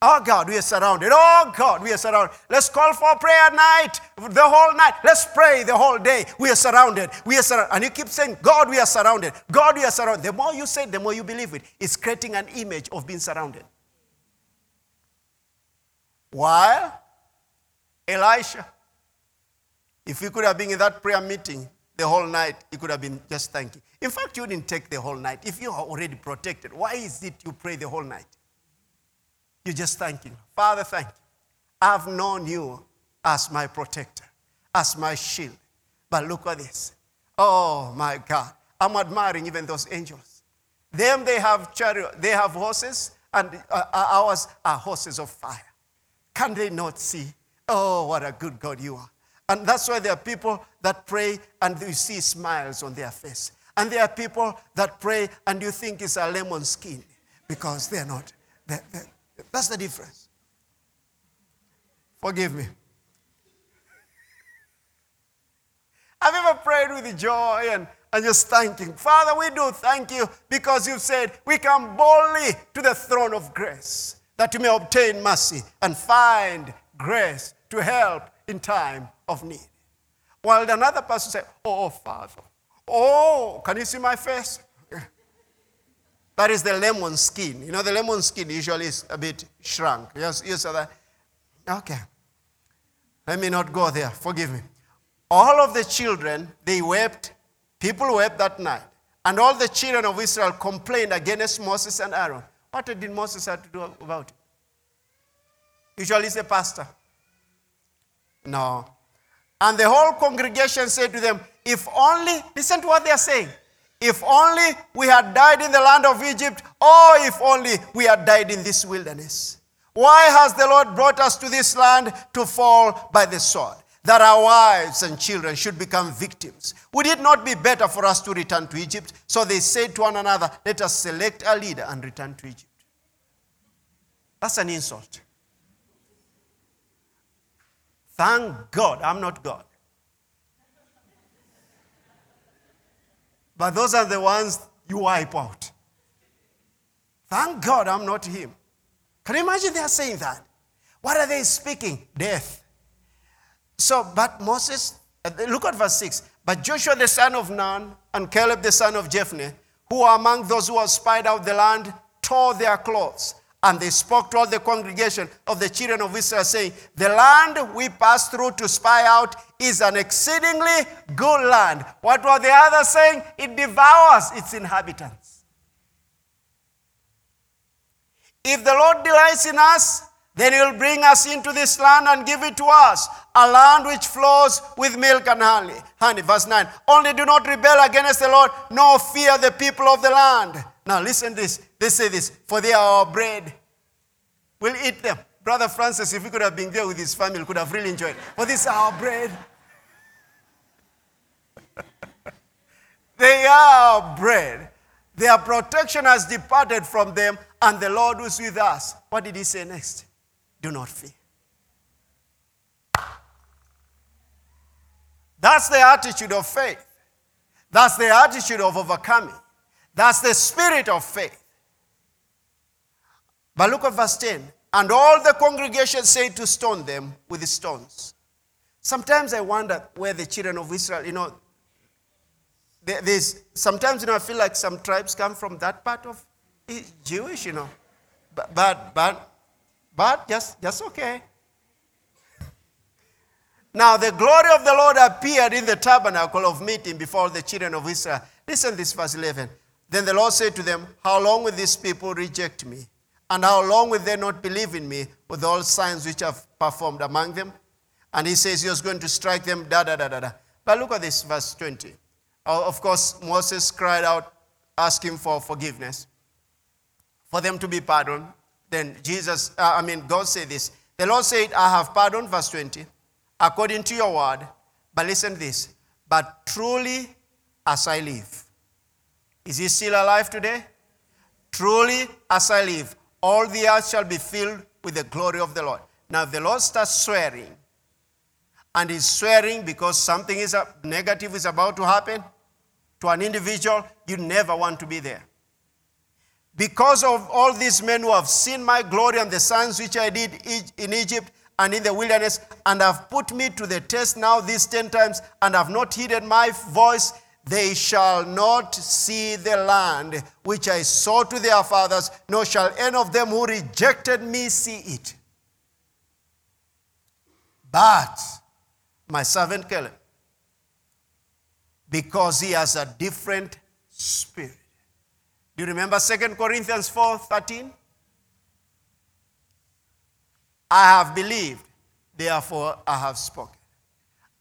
A: Oh God, we are surrounded. Oh God, we are surrounded. Let's call for prayer night, the whole night. Let's pray the whole day. We are surrounded. We are surrounded. And you keep saying, God, we are surrounded. God, we are surrounded. The more you say the more you believe it. It's creating an image of being surrounded. While Elisha, if he could have been in that prayer meeting the whole night, he could have been just thanking. In fact, you didn't take the whole night. If you are already protected, why is it you pray the whole night? You just thank Him. Father, thank you. I've known you as my protector, as my shield. But look at this. Oh my God. I'm admiring even those angels. Them, they have chariot, they have horses, and uh, uh, ours are horses of fire. Can they not see? Oh, what a good God you are. And that's why there are people that pray and you see smiles on their face. And there are people that pray and you think it's a lemon skin because they're not. They're, they're, that's the difference. Forgive me. Have you ever prayed with joy and, and just thanking? Father, we do thank you because you've said we come boldly to the throne of grace that you may obtain mercy and find grace to help in time of need. While another person said, Oh, Father, oh, can you see my face? That is the lemon skin. You know, the lemon skin usually is a bit shrunk. Yes, you saw that? Okay. Let me not go there. Forgive me. All of the children, they wept. People wept that night. And all the children of Israel complained against Moses and Aaron. What did Moses have to do about it? Usually it's a pastor. No. And the whole congregation said to them, If only, listen to what they are saying. If only we had died in the land of Egypt, or if only we had died in this wilderness. Why has the Lord brought us to this land to fall by the sword? That our wives and children should become victims. Would it not be better for us to return to Egypt? So they said to one another, Let us select a leader and return to Egypt. That's an insult. Thank God I'm not God. But those are the ones you wipe out. Thank God I'm not him. Can you imagine they are saying that? What are they speaking? Death. So, but Moses, uh, look at verse 6. But Joshua the son of Nun and Caleb the son of Jephunneh, who were among those who had spied out the land, tore their clothes. And they spoke to all the congregation of the children of Israel, saying, The land we passed through to spy out is an exceedingly good land. What were the others saying? It devours its inhabitants. If the Lord delights in us, then he will bring us into this land and give it to us, a land which flows with milk and honey. Honey, verse 9. Only do not rebel against the Lord, nor fear the people of the land. Now listen this. They say this, for they are our bread. We'll eat them. Brother Francis, if he could have been there with his family, could have really enjoyed. For this is our bread. they are our bread. Their protection has departed from them, and the Lord was with us. What did he say next? Do not fear. That's the attitude of faith. That's the attitude of overcoming. That's the spirit of faith. But look at verse 10. And all the congregation said to stone them with stones. Sometimes I wonder where the children of Israel, you know, there's sometimes you know I feel like some tribes come from that part of Jewish, you know, but but but, but just just okay. Now the glory of the Lord appeared in the tabernacle of meeting before the children of Israel. Listen this verse 11. Then the Lord said to them, How long will these people reject me? And how long will they not believe in me with all signs which I've performed among them? And he says he was going to strike them, da da da da da. But look at this, verse 20. Of course, Moses cried out, asking for forgiveness, for them to be pardoned. Then Jesus, uh, I mean, God said this. The Lord said, I have pardoned, verse 20, according to your word. But listen to this. But truly as I live, is he still alive today? Truly, as I live, all the earth shall be filled with the glory of the Lord. Now, the Lord starts swearing, and he's swearing because something is negative is about to happen to an individual, you never want to be there. Because of all these men who have seen my glory and the signs which I did in Egypt and in the wilderness, and have put me to the test now these ten times, and have not heeded my voice, they shall not see the land which I saw to their fathers, nor shall any of them who rejected me see it. But my servant Caleb, because he has a different spirit. Do you remember 2 Corinthians 4 13? I have believed, therefore I have spoken.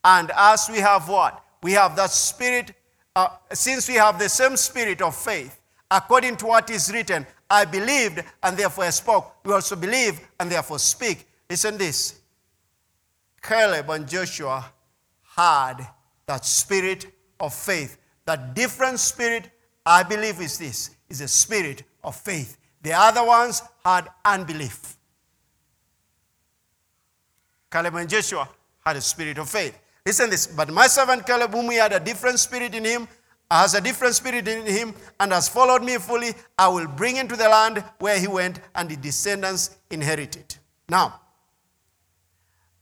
A: And as we have what? We have that spirit, uh, since we have the same spirit of faith, according to what is written, I believed and therefore I spoke. We also believe and therefore speak. Listen this. Caleb and Joshua had that spirit of faith. That different spirit, I believe, is this is a spirit of faith. The other ones had unbelief. Caleb and Joshua had a spirit of faith. Listen this, but my servant Caleb, whom he had a different spirit in him, has a different spirit in him, and has followed me fully, I will bring into the land where he went, and the descendants inherit it. Now,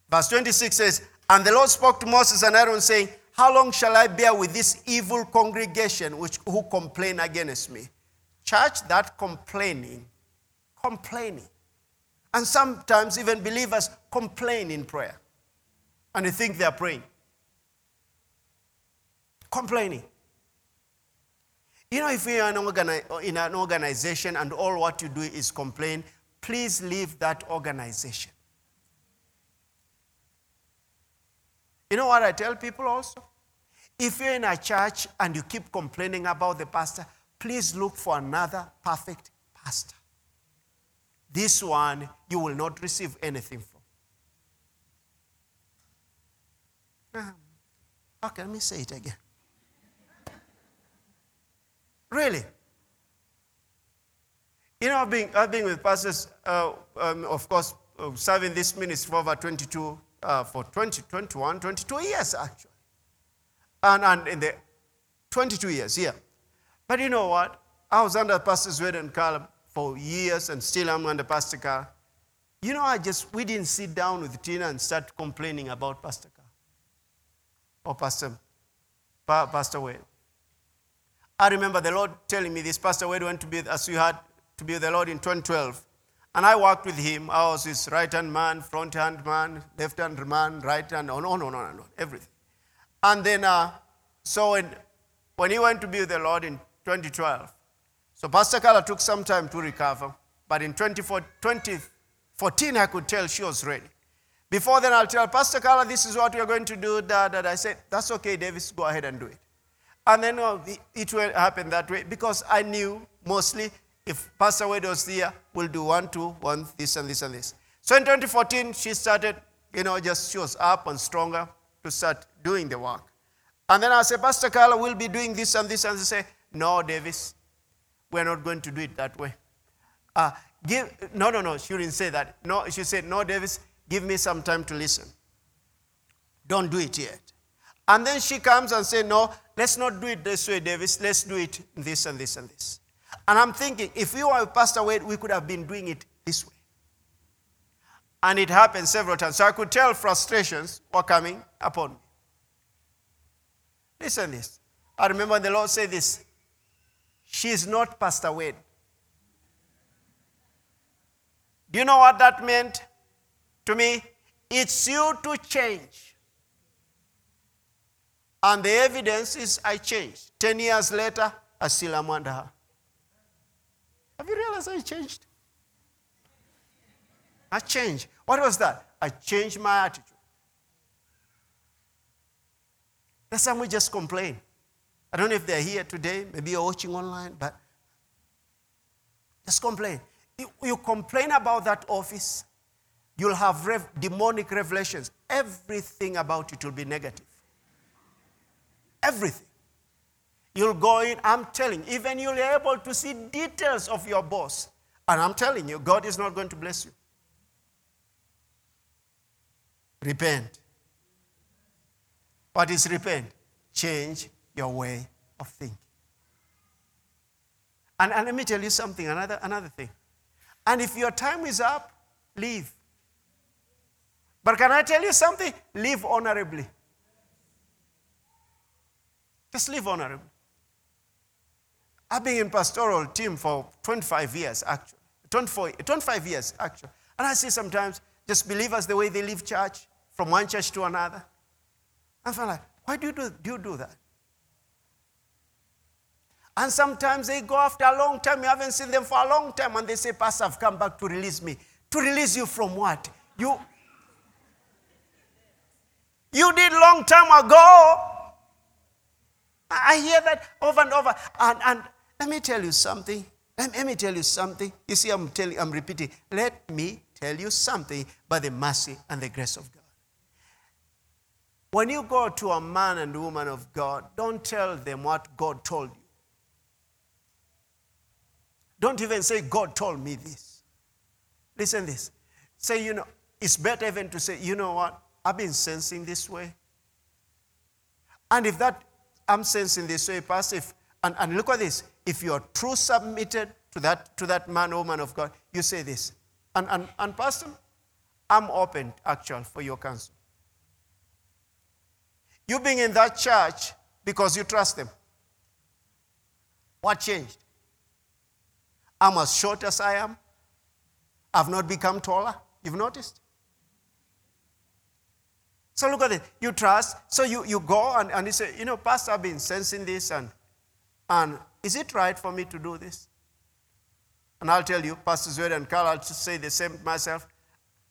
A: verse 26 says, And the Lord spoke to Moses and Aaron, saying, How long shall I bear with this evil congregation which who complain against me? Church, that complaining, complaining. And sometimes even believers complain in prayer. And they think they are praying. Complaining. You know, if you're in an organization and all what you do is complain, please leave that organization. You know what I tell people also? If you're in a church and you keep complaining about the pastor, please look for another perfect pastor. This one you will not receive anything from. Okay, let me say it again. Really? You know, I've been, I've been with pastors, uh, um, of course, uh, serving this ministry for over 22, uh, for 20, 21, 22 years actually. And, and in the 22 years, yeah. But you know what? I was under Pastor Wade and Caleb for years, and still I'm under Pastor Carl. You know, I just, we didn't sit down with Tina and start complaining about Pastor Carl or Pastor, pa, Pastor Wade. I remember the Lord telling me this. Pastor Wade went to be, as you had, to be with the Lord in 2012. And I worked with him. I was his right hand man, front hand man, left hand man, right hand, no, no, no, no, no, everything. And then, uh, so when, when he went to be with the Lord in 2012. So Pastor Carla took some time to recover, but in 2014, I could tell she was ready. Before then, I'll tell Pastor Carla, this is what we are going to do. Da, da, da. I said, that's okay, Davis, go ahead and do it. And then it will happen that way because I knew mostly if Pastor Wade was there, we'll do one, two, one, this and this and this. So in 2014, she started, you know, just she was up and stronger to start doing the work. And then I said, Pastor Carla, we'll be doing this and this. And they say, no, Davis, we're not going to do it that way. Uh, give, no, no, no, she didn't say that. No, she said, no, Davis, give me some time to listen. Don't do it yet. And then she comes and says, no, let's not do it this way, Davis. Let's do it this and this and this. And I'm thinking, if we were Pastor Wade, we could have been doing it this way. And it happened several times. So I could tell frustrations were coming upon me. Listen this. I remember the Lord said this she is not Pastor Wade. Do you know what that meant to me? It's you to change. And the evidence is I changed. Ten years later, I still am under her. Have you realized I changed? I changed. What was that? I changed my attitude. That's time we just complain. I don't know if they're here today, maybe you're watching online, but just complain. You, complain about that office, you'll have rev- demonic revelations. Everything about it will be negative. Everything. You'll go in, I'm telling, even you'll be able to see details of your boss. And I'm telling you, God is not going to bless you. Repent. What is repent? Change your way of thinking. And, and let me tell you something, another, another thing. And if your time is up, leave. But can I tell you something? Live honorably. Just live honorably. I've been in pastoral team for 25 years, actually. 24, 25 years, actually. And I see sometimes just believers, the way they leave church, from one church to another. I feel like, why do you do, do you do that? And sometimes they go after a long time. You haven't seen them for a long time, and they say, Pastor, I've come back to release me. To release you from what? You, you did long time ago. I hear that over and over. And, and let me tell you something. Let, let me tell you something. You see, I'm telling, I'm repeating. Let me tell you something by the mercy and the grace of God. When you go to a man and woman of God, don't tell them what God told you. Don't even say, God told me this. Listen this. Say, you know, it's better even to say, you know what? I've been sensing this way. And if that I'm sensing this way, Pastor, if, and, and look at this. If you're true submitted to that, to that man woman of God, you say this. And, and, and Pastor, I'm open, actually, for your counsel. You being in that church because you trust them. What changed? I'm as short as I am. I've not become taller. You've noticed? So look at it. You trust. So you, you go and, and you say, you know, Pastor, I've been sensing this and, and is it right for me to do this? And I'll tell you, Pastors Wade and Carl, I'll say the same myself.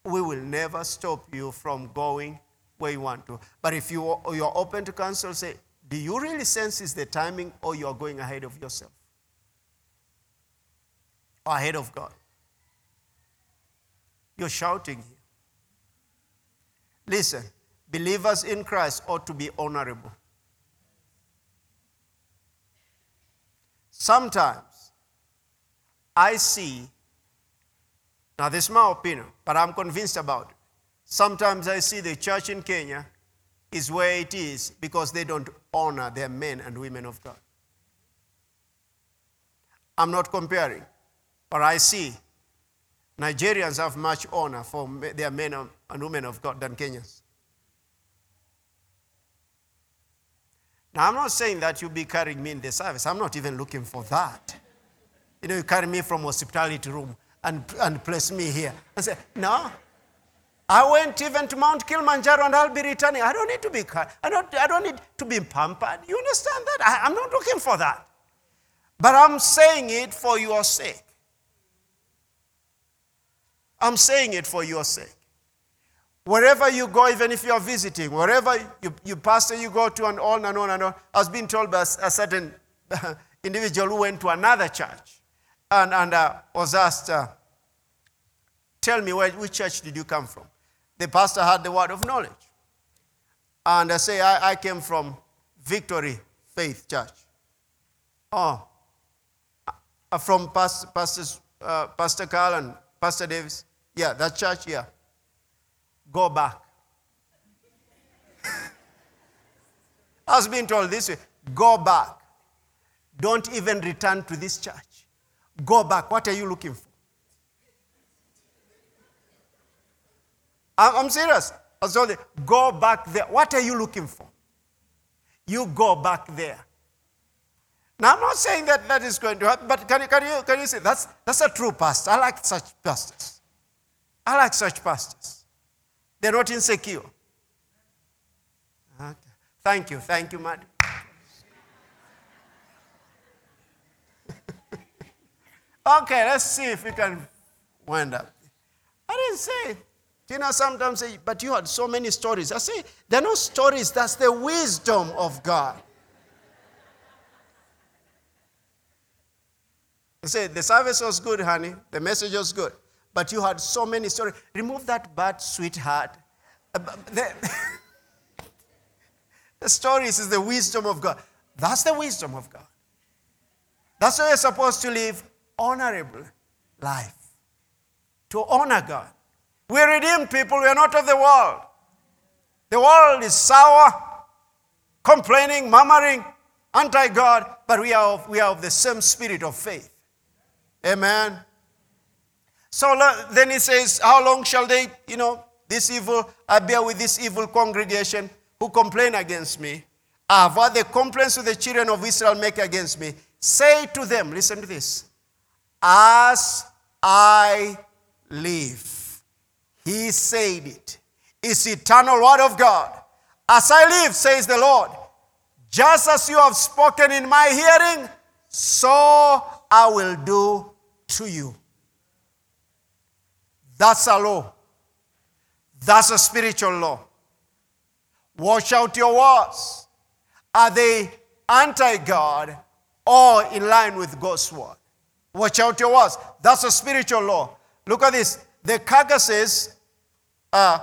A: We will never stop you from going where you want to. But if you, you're open to counsel, say, do you really sense is the timing or you're going ahead of yourself? Or ahead of God? You're shouting here. Listen, believers in Christ ought to be honorable. Sometimes I see, now this is my opinion, but I'm convinced about it. Sometimes I see the church in Kenya is where it is because they don't honor their men and women of God. I'm not comparing, but I see Nigerians have much honor for their men and women of God than Kenyans. Now, I'm not saying that you'll be carrying me in the service. I'm not even looking for that. You know, you carry me from hospitality room and, and place me here. I say, no, I went even to Mount Kilimanjaro and I'll be returning. I don't need to be, I don't, I don't need to be pampered. You understand that? I, I'm not looking for that. But I'm saying it for your sake. I'm saying it for your sake. Wherever you go, even if you're visiting, wherever you, you pastor you go to and on and on and on. I was being told by a certain individual who went to another church and, and uh, was asked, uh, Tell me, where, which church did you come from? the pastor had the word of knowledge. And I say, I, I came from Victory Faith Church. Oh, uh, from Pastor, Pastors, uh, Pastor Carl and Pastor Davis. Yeah, that church, yeah. Go back. I was being told this way go back. Don't even return to this church. Go back. What are you looking for? I'm serious. I told you, go back there. What are you looking for? You go back there. Now, I'm not saying that that is going to happen, but can you, can you, can you say that's, that's a true pastor? I like such pastors. I like such pastors. They're not insecure. Okay. Thank you. Thank you, madam. okay, let's see if we can wind up. I didn't say. You know, sometimes say, but you had so many stories. I say, they're not stories, that's the wisdom of God. I say, the service was good, honey. The message was good. But you had so many stories. Remove that bad sweetheart. Uh, the, the stories is the wisdom of God. That's the wisdom of God. That's why you're supposed to live honorable life. To honor God. We're redeemed people, we are not of the world. The world is sour, complaining, murmuring, anti God, but we are, of, we are of the same spirit of faith. Amen. So then he says, How long shall they, you know, this evil, I bear with this evil congregation who complain against me? Ah, what the complaints of the children of Israel make against me. Say to them, listen to this, as I live. He said it. It's eternal word of God. As I live, says the Lord, just as you have spoken in my hearing, so I will do to you. That's a law. That's a spiritual law. Watch out your words. Are they anti God or in line with God's word? Watch out your words. That's a spiritual law. Look at this. The carcasses uh,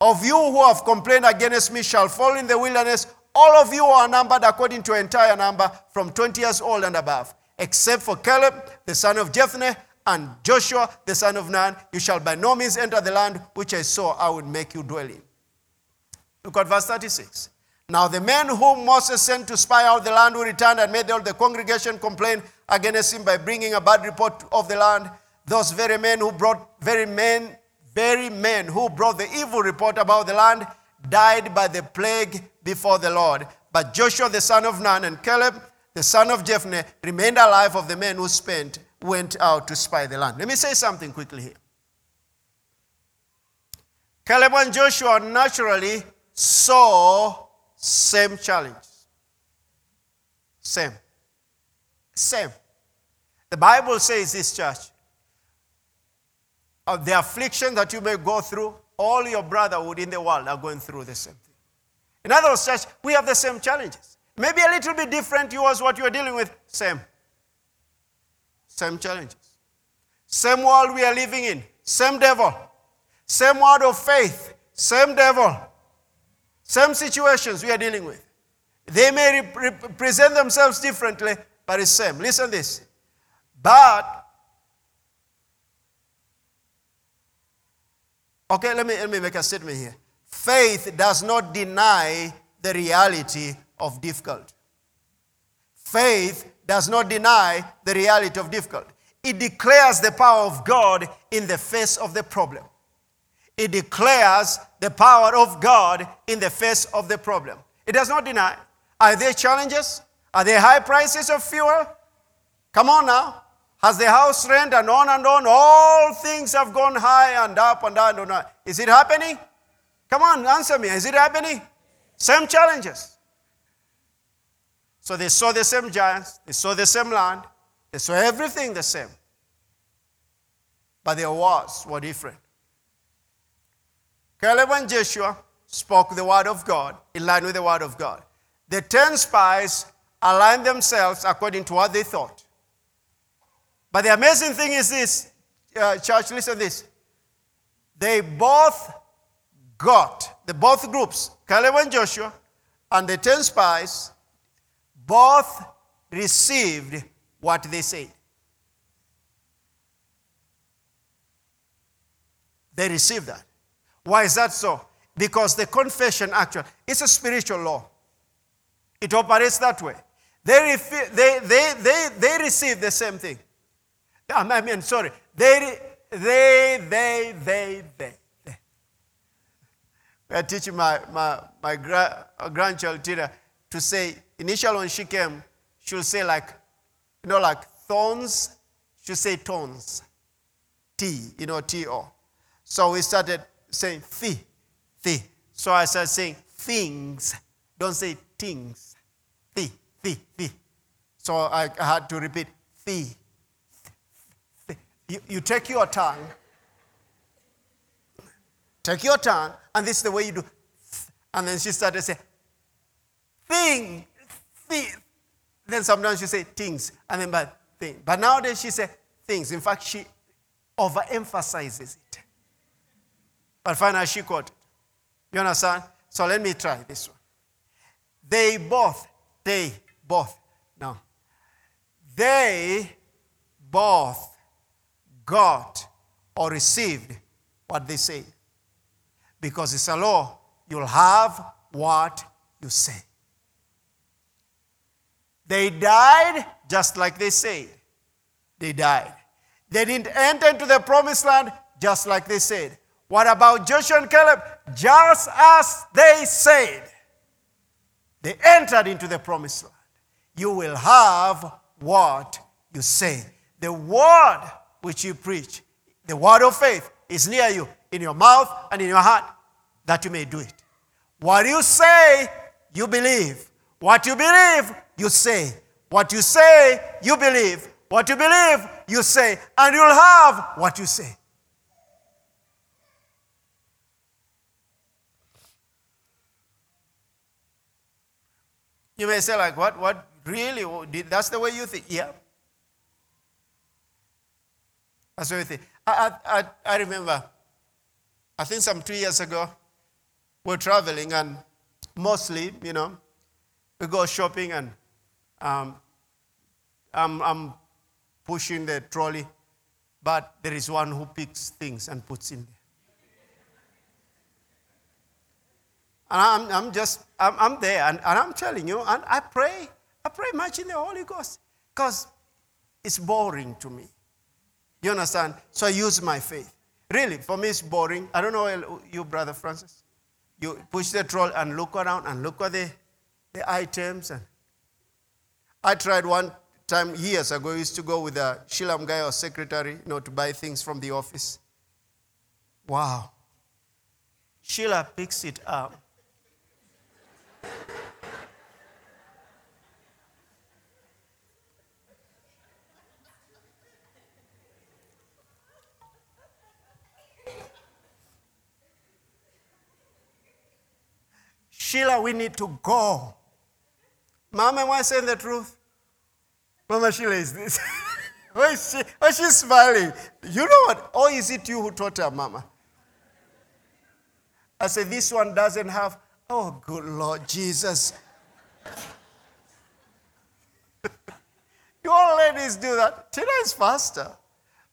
A: of you who have complained against me shall fall in the wilderness. All of you are numbered according to entire number from 20 years old and above, except for Caleb, the son of Jephunneh, and Joshua, the son of Nun. You shall by no means enter the land which I saw I would make you dwell in. Look at verse 36. Now the men whom Moses sent to spy out the land who returned and made all the congregation complain against him by bringing a bad report of the land. Those very men who brought very men, very men who brought the evil report about the land died by the plague before the Lord. But Joshua the son of Nun and Caleb the son of Jephunneh remained alive of the men who spent went out to spy the land. Let me say something quickly here. Caleb and Joshua naturally saw same challenge. Same. Same. The Bible says this, church, of the affliction that you may go through, all your brotherhood in the world are going through the same thing. In other words, church, we have the same challenges. Maybe a little bit different yours, what you're dealing with, same. Same challenges. Same world we are living in, same devil. Same word of faith, same devil. Same situations we are dealing with. They may represent themselves differently, but it's same. Listen this. But Okay, let me, let me make a statement here. Faith does not deny the reality of difficulty. Faith does not deny the reality of difficulty. It declares the power of God in the face of the problem. It declares the power of God in the face of the problem. It does not deny. Are there challenges? Are there high prices of fuel? Come on now. Has the house rent and on and on? All things have gone high and up and down and on. Is it happening? Come on, answer me. Is it happening? Same challenges. So they saw the same giants, they saw the same land, they saw everything the same. But their words were different. Caleb and Joshua spoke the word of God in line with the word of God. The ten spies aligned themselves according to what they thought. But the amazing thing is this, uh, church, listen to this. They both got, the both groups, Caleb and Joshua, and the ten spies, both received what they said. They received that. Why is that so? Because the confession actually is a spiritual law. It operates that way. They, they, they, they, they receive the same thing. I mean, sorry. They, they, they, they, they. they. I teaching my, my, my gra- grandchild Tina to say, initially when she came, she'll say like, you know, like thorns, she'll say tones. T, you know, T-O. So we started saying thi, thi. So I started saying things. Don't say things. Thi, thi, thi. So I had to repeat thi. You, you take your tongue, take your tongue, and this is the way you do. And then she started saying, thing, thing. Then sometimes she say things, and then but thing. But nowadays she say things. In fact, she overemphasizes it. But finally she it. You understand? So let me try this one. They both, they both. Now, they both got or received what they say. Because it's a law, you'll have what you say. They died just like they said. They died. They didn't enter into the promised land just like they said. What about Joshua and Caleb? Just as they said. They entered into the promised land. You will have what you say. The word which you preach, the word of faith, is near you, in your mouth and in your heart, that you may do it. What you say, you believe. What you believe, you say. What you say, you believe. What you believe, you say. And you'll have what you say. You may say, like, what? What? Really? That's the way you think? Yeah. That's what you think. I, I, I remember, I think some two years ago, we are traveling and mostly, you know, we go shopping and um, I'm, I'm pushing the trolley, but there is one who picks things and puts in there. And I'm, I'm just, I'm, I'm there and, and I'm telling you, and I pray, I pray much in the Holy Ghost because it's boring to me. You understand? So I use my faith. Really, for me, it's boring. I don't know you, Brother Francis. You push the troll and look around and look at the, the items. And I tried one time years ago. I used to go with a Shilam guy or secretary, you know, to buy things from the office. Wow. Sheila picks it up Sheila, we need to go. Mama, am I saying the truth? Mama Sheila is this. why, is oh, she, oh, why is she smiling? You know what? Or is it you who taught her, Mama? I said, this one doesn't have Oh, good Lord Jesus. you all ladies do that. Tina is faster.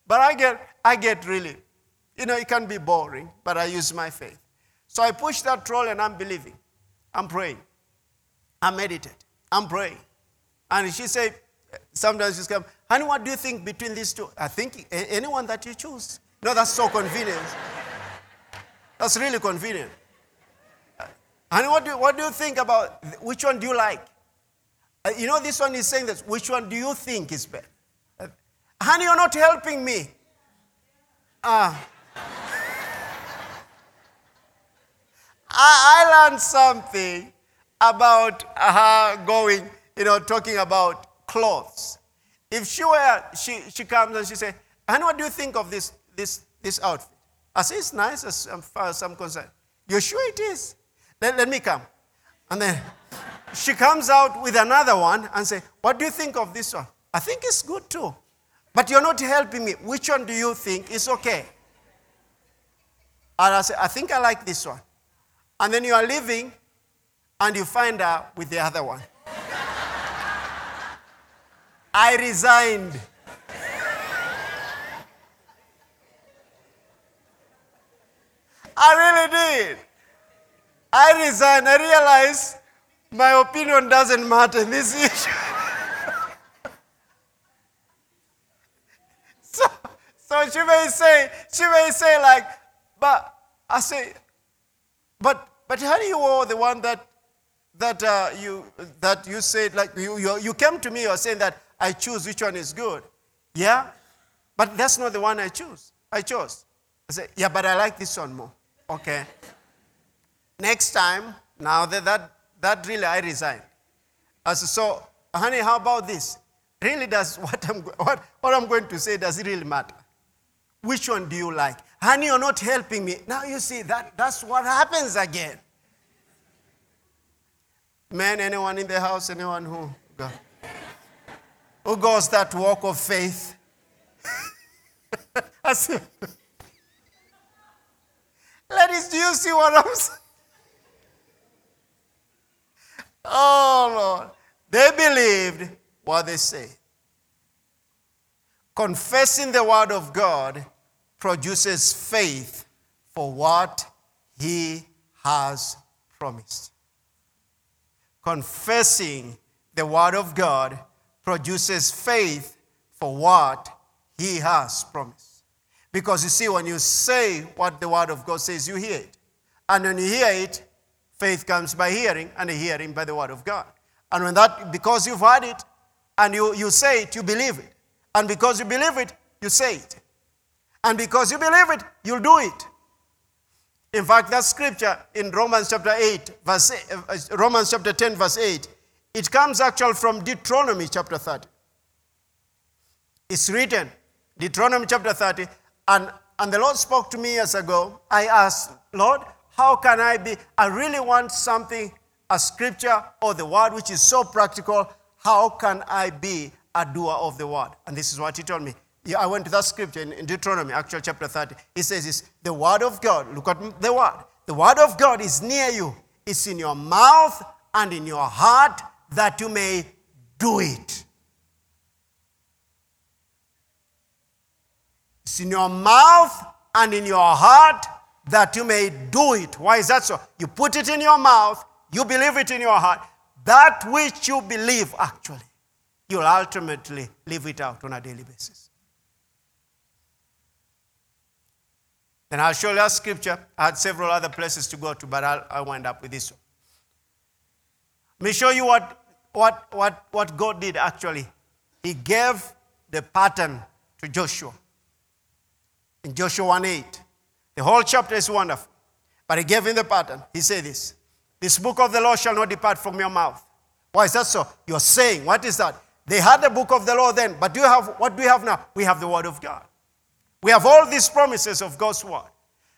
A: But I get, I get really, you know, it can be boring, but I use my faith. So I push that troll and I'm believing. I'm praying. I meditate. I'm praying. And she said, sometimes she's come, honey, what do you think between these two? I think anyone that you choose. No, that's so convenient. That's really convenient. And what do, what do you think about which one do you like? Uh, you know, this one is saying this. Which one do you think is better? Uh, honey, you're not helping me. Ah. I, I learned something about her going, you know, talking about clothes. If she were, she, she comes and she says, honey, what do you think of this, this, this outfit? I say, it's nice as um, far as I'm concerned. You're sure it is? Let, let me come. And then she comes out with another one and say, What do you think of this one? I think it's good too. But you're not helping me. Which one do you think is okay? And I say, I think I like this one. And then you are leaving and you find out with the other one. I resigned. I really did. I resigned. I realized my opinion doesn't matter in this issue. so, so she may say, she may say like, but I say, but but how do you wore the one that that uh, you that you said like you, you you came to me you are saying that I choose which one is good, yeah, but that's not the one I choose. I chose. I said, yeah, but I like this one more. Okay. Next time, now that, that, that really I resign. I said, so, honey, how about this? Really does what I'm, what, what I'm going to say, does it really matter? Which one do you like? Honey, you're not helping me. Now you see, that, that's what happens again. Man, anyone in the house, anyone who, go, who goes that walk of faith? Ladies, do you see what I'm saying? Oh, Lord. They believed what they say. Confessing the word of God produces faith for what he has promised. Confessing the word of God produces faith for what he has promised. Because you see, when you say what the word of God says, you hear it. And when you hear it, faith comes by hearing, and hearing by the word of God. And when that, because you've heard it, and you, you say it, you believe it. And because you believe it, you say it. And because you believe it, you'll do it. In fact, that scripture in Romans chapter 8, verse, uh, Romans chapter 10, verse 8, it comes actually from Deuteronomy chapter 30. It's written, Deuteronomy chapter 30, and, and the Lord spoke to me years ago. I asked, Lord, how can I be? I really want something, a scripture or the word which is so practical. How can I be a doer of the word? And this is what he told me. Yeah, I went to that scripture in, in Deuteronomy, actual chapter 30. It says, it's the word of God. Look at the word. The word of God is near you, it's in your mouth and in your heart that you may do it. It's in your mouth and in your heart that you may do it. Why is that so? You put it in your mouth, you believe it in your heart. That which you believe, actually, you'll ultimately live it out on a daily basis. And I'll show you a scripture. I had several other places to go to, but I'll, I'll wind up with this one. Let me show you what, what, what, what God did actually. He gave the pattern to Joshua in Joshua 1 8. The whole chapter is wonderful. But he gave him the pattern. He said this This book of the law shall not depart from your mouth. Why is that so? You're saying, what is that? They had the book of the law then, but do you have what do we have now? We have the word of God. We have all these promises of God's word.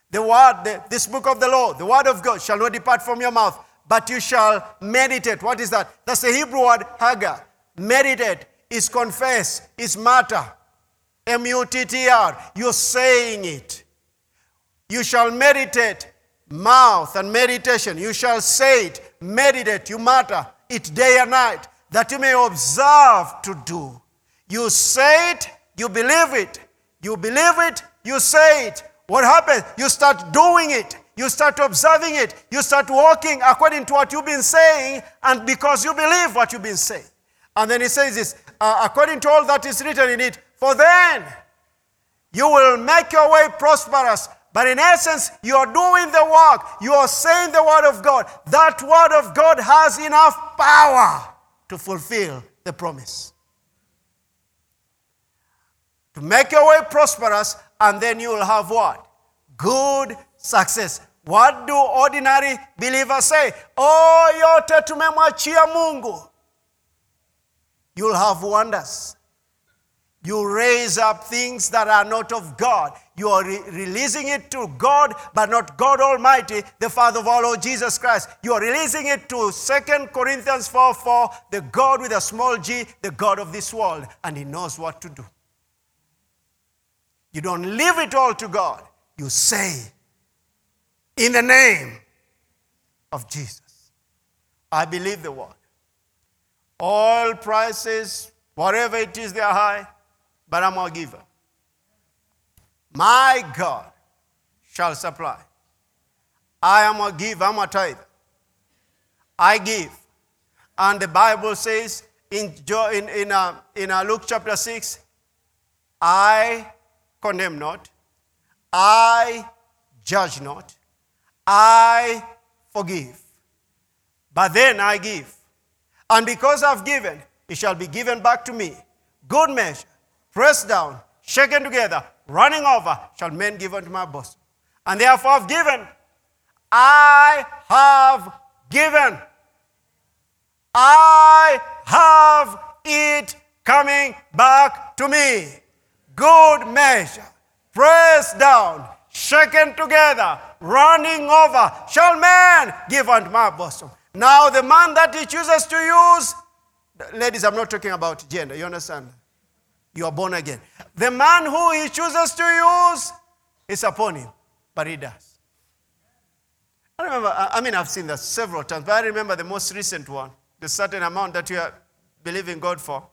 A: The word, the, this book of the law, the word of God shall not depart from your mouth, but you shall meditate. What is that? That's the Hebrew word haga. Meditate is confess, is matter. M U T T R. You're saying it. You shall meditate, mouth and meditation. You shall say it, meditate, you matter it day and night, that you may observe to do. You say it, you believe it. You believe it, you say it. What happens? You start doing it. You start observing it. You start walking according to what you've been saying, and because you believe what you've been saying. And then he says this uh, according to all that is written in it, for then you will make your way prosperous. But in essence, you are doing the work. You are saying the word of God. That word of God has enough power to fulfill the promise. To make your way prosperous, and then you will have what? Good success. What do ordinary believers say? Oh, yote tumemwachia Mungu. You'll have wonders. You raise up things that are not of God. You are re- releasing it to God, but not God Almighty, the Father of our Lord Jesus Christ. You are releasing it to Second Corinthians 4 4, the God with a small g, the God of this world, and He knows what to do. You don't leave it all to God. You say, in the name of Jesus, I believe the word. All prices, whatever it is, they are high but I'm a giver. My God shall supply. I am a giver, I'm a tither. I give. And the Bible says in, in, in, uh, in uh, Luke chapter 6, I condemn not, I judge not, I forgive. But then I give. And because I've given, it shall be given back to me. Good measure, pressed down, shaken together, running over, shall men give unto my bosom. And therefore I've given. I have given. I have it coming back to me. Good measure, pressed down, shaken together, running over, shall man give unto my bosom. Now, the man that he chooses to use, ladies, I'm not talking about gender, you understand? you are born again. The man who he chooses to use is upon him, but he does. I remember, I mean, I've seen that several times, but I remember the most recent one, the certain amount that you are believing God for,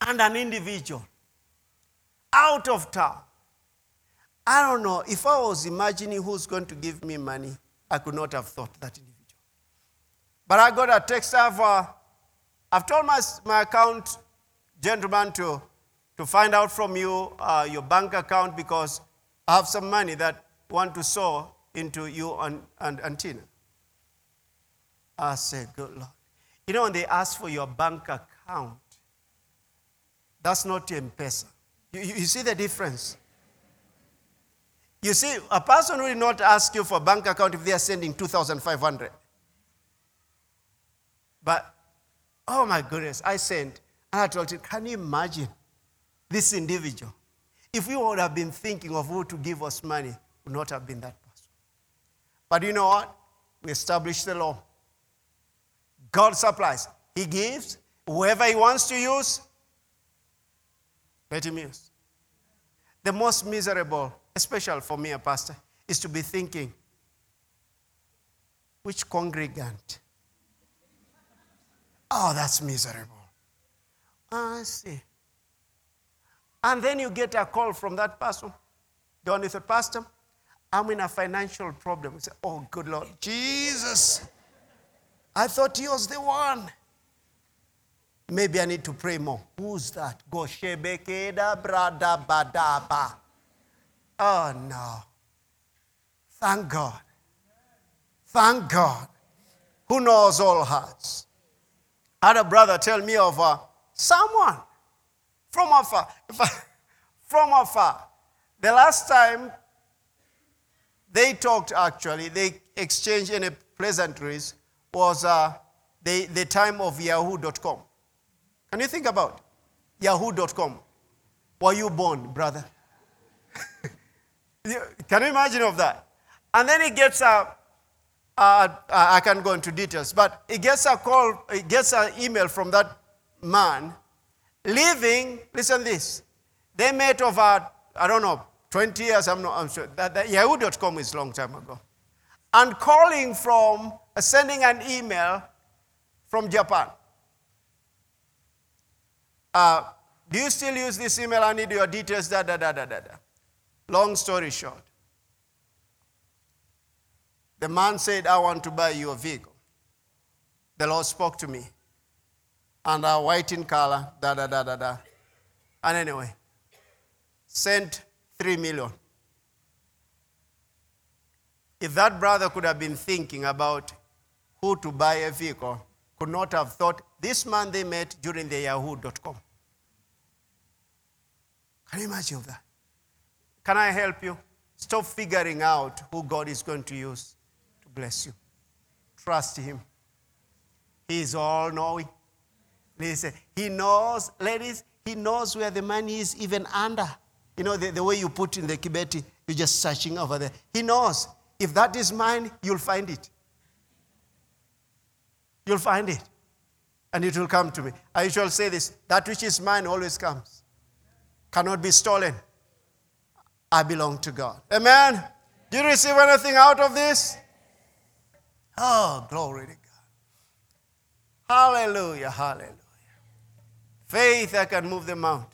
A: and an individual out of town. I don't know, if I was imagining who's going to give me money, I could not have thought that individual. But I got a text. I've, uh, I've told my, my account gentleman to to find out from you uh, your bank account because I have some money that want to sow into you and, and, and Tina. I said, Good Lord. You know, when they ask for your bank account, that's not M-Pesa. You, you, you see the difference? You see, a person will not ask you for a bank account if they are sending 2,500. But, oh my goodness, I sent, and I told him, can you imagine this individual? If we would have been thinking of who to give us money, would not have been that person. But you know what? We established the law. God supplies. He gives. Whoever He wants to use, use. The most miserable, especially for me, a pastor, is to be thinking, which congregant? Oh, that's miserable. I see. And then you get a call from that person. Don is a pastor. I'm in a financial problem. You say, oh, good Lord. Jesus. I thought he was the one. Maybe I need to pray more. Who's that? Oh no. Thank God. Thank God. Who knows all hearts? Had a brother tell me of uh, someone from afar. from afar. The last time they talked, actually, they exchanged any pleasantries was uh, the, the time of yahoo.com. Can you think about yahoo.com? Were you born, brother? can you imagine of that? And then he gets a, uh, I can't go into details, but he gets a call, he gets an email from that man leaving, listen this, they met over, I don't know, 20 years, I'm not I'm sure. That, that Yahoo.com is long time ago. And calling from sending an email from Japan. Uh, do you still use this email? I need your details. Da, da, da, da, da, da. Long story short, the man said, I want to buy you a vehicle. The Lord spoke to me. And a white in color, da da da da da. And anyway, sent three million. If that brother could have been thinking about who to buy a vehicle could not have thought this man they met during the yahoo.com. Can you imagine that? Can I help you? Stop figuring out who God is going to use to bless you. Trust Him. He is all knowing. Listen, He knows, ladies, He knows where the money is even under. You know, the, the way you put in the kibeti, you're just searching over there. He knows. If that is mine, you'll find it. You'll find it. And it will come to me. I usually say this that which is mine always comes, cannot be stolen. I belong to God. Amen. Do you receive anything out of this? Oh, glory to God. Hallelujah, hallelujah. Faith, I can move the mountains.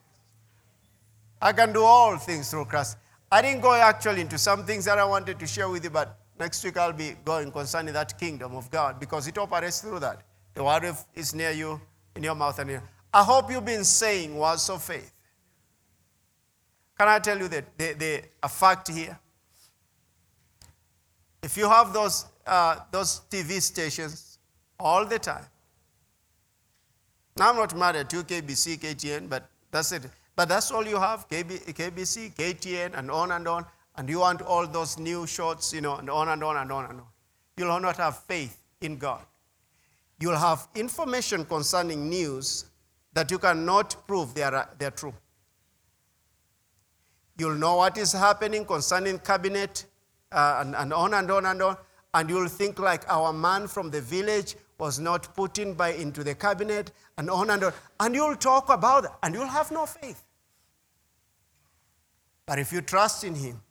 A: I can do all things through Christ. I didn't go actually into some things that I wanted to share with you, but Next week I'll be going concerning that kingdom of God because it operates through that. The word is near you, in your mouth and ear. I hope you've been saying words of faith. Can I tell you that the, the, a fact here? If you have those, uh, those TV stations all the time, now I'm not mad at you, KBC, KTN, but that's it. But that's all you have, KB, KBC, KTN, and on and on and you want all those new shots, you know, and on and on and on and on. You'll not have faith in God. You'll have information concerning news that you cannot prove they are, they are true. You'll know what is happening concerning cabinet uh, and, and on and on and on. And you'll think like our man from the village was not put in by into the cabinet and on and on. And you'll talk about it and you'll have no faith. But if you trust in him,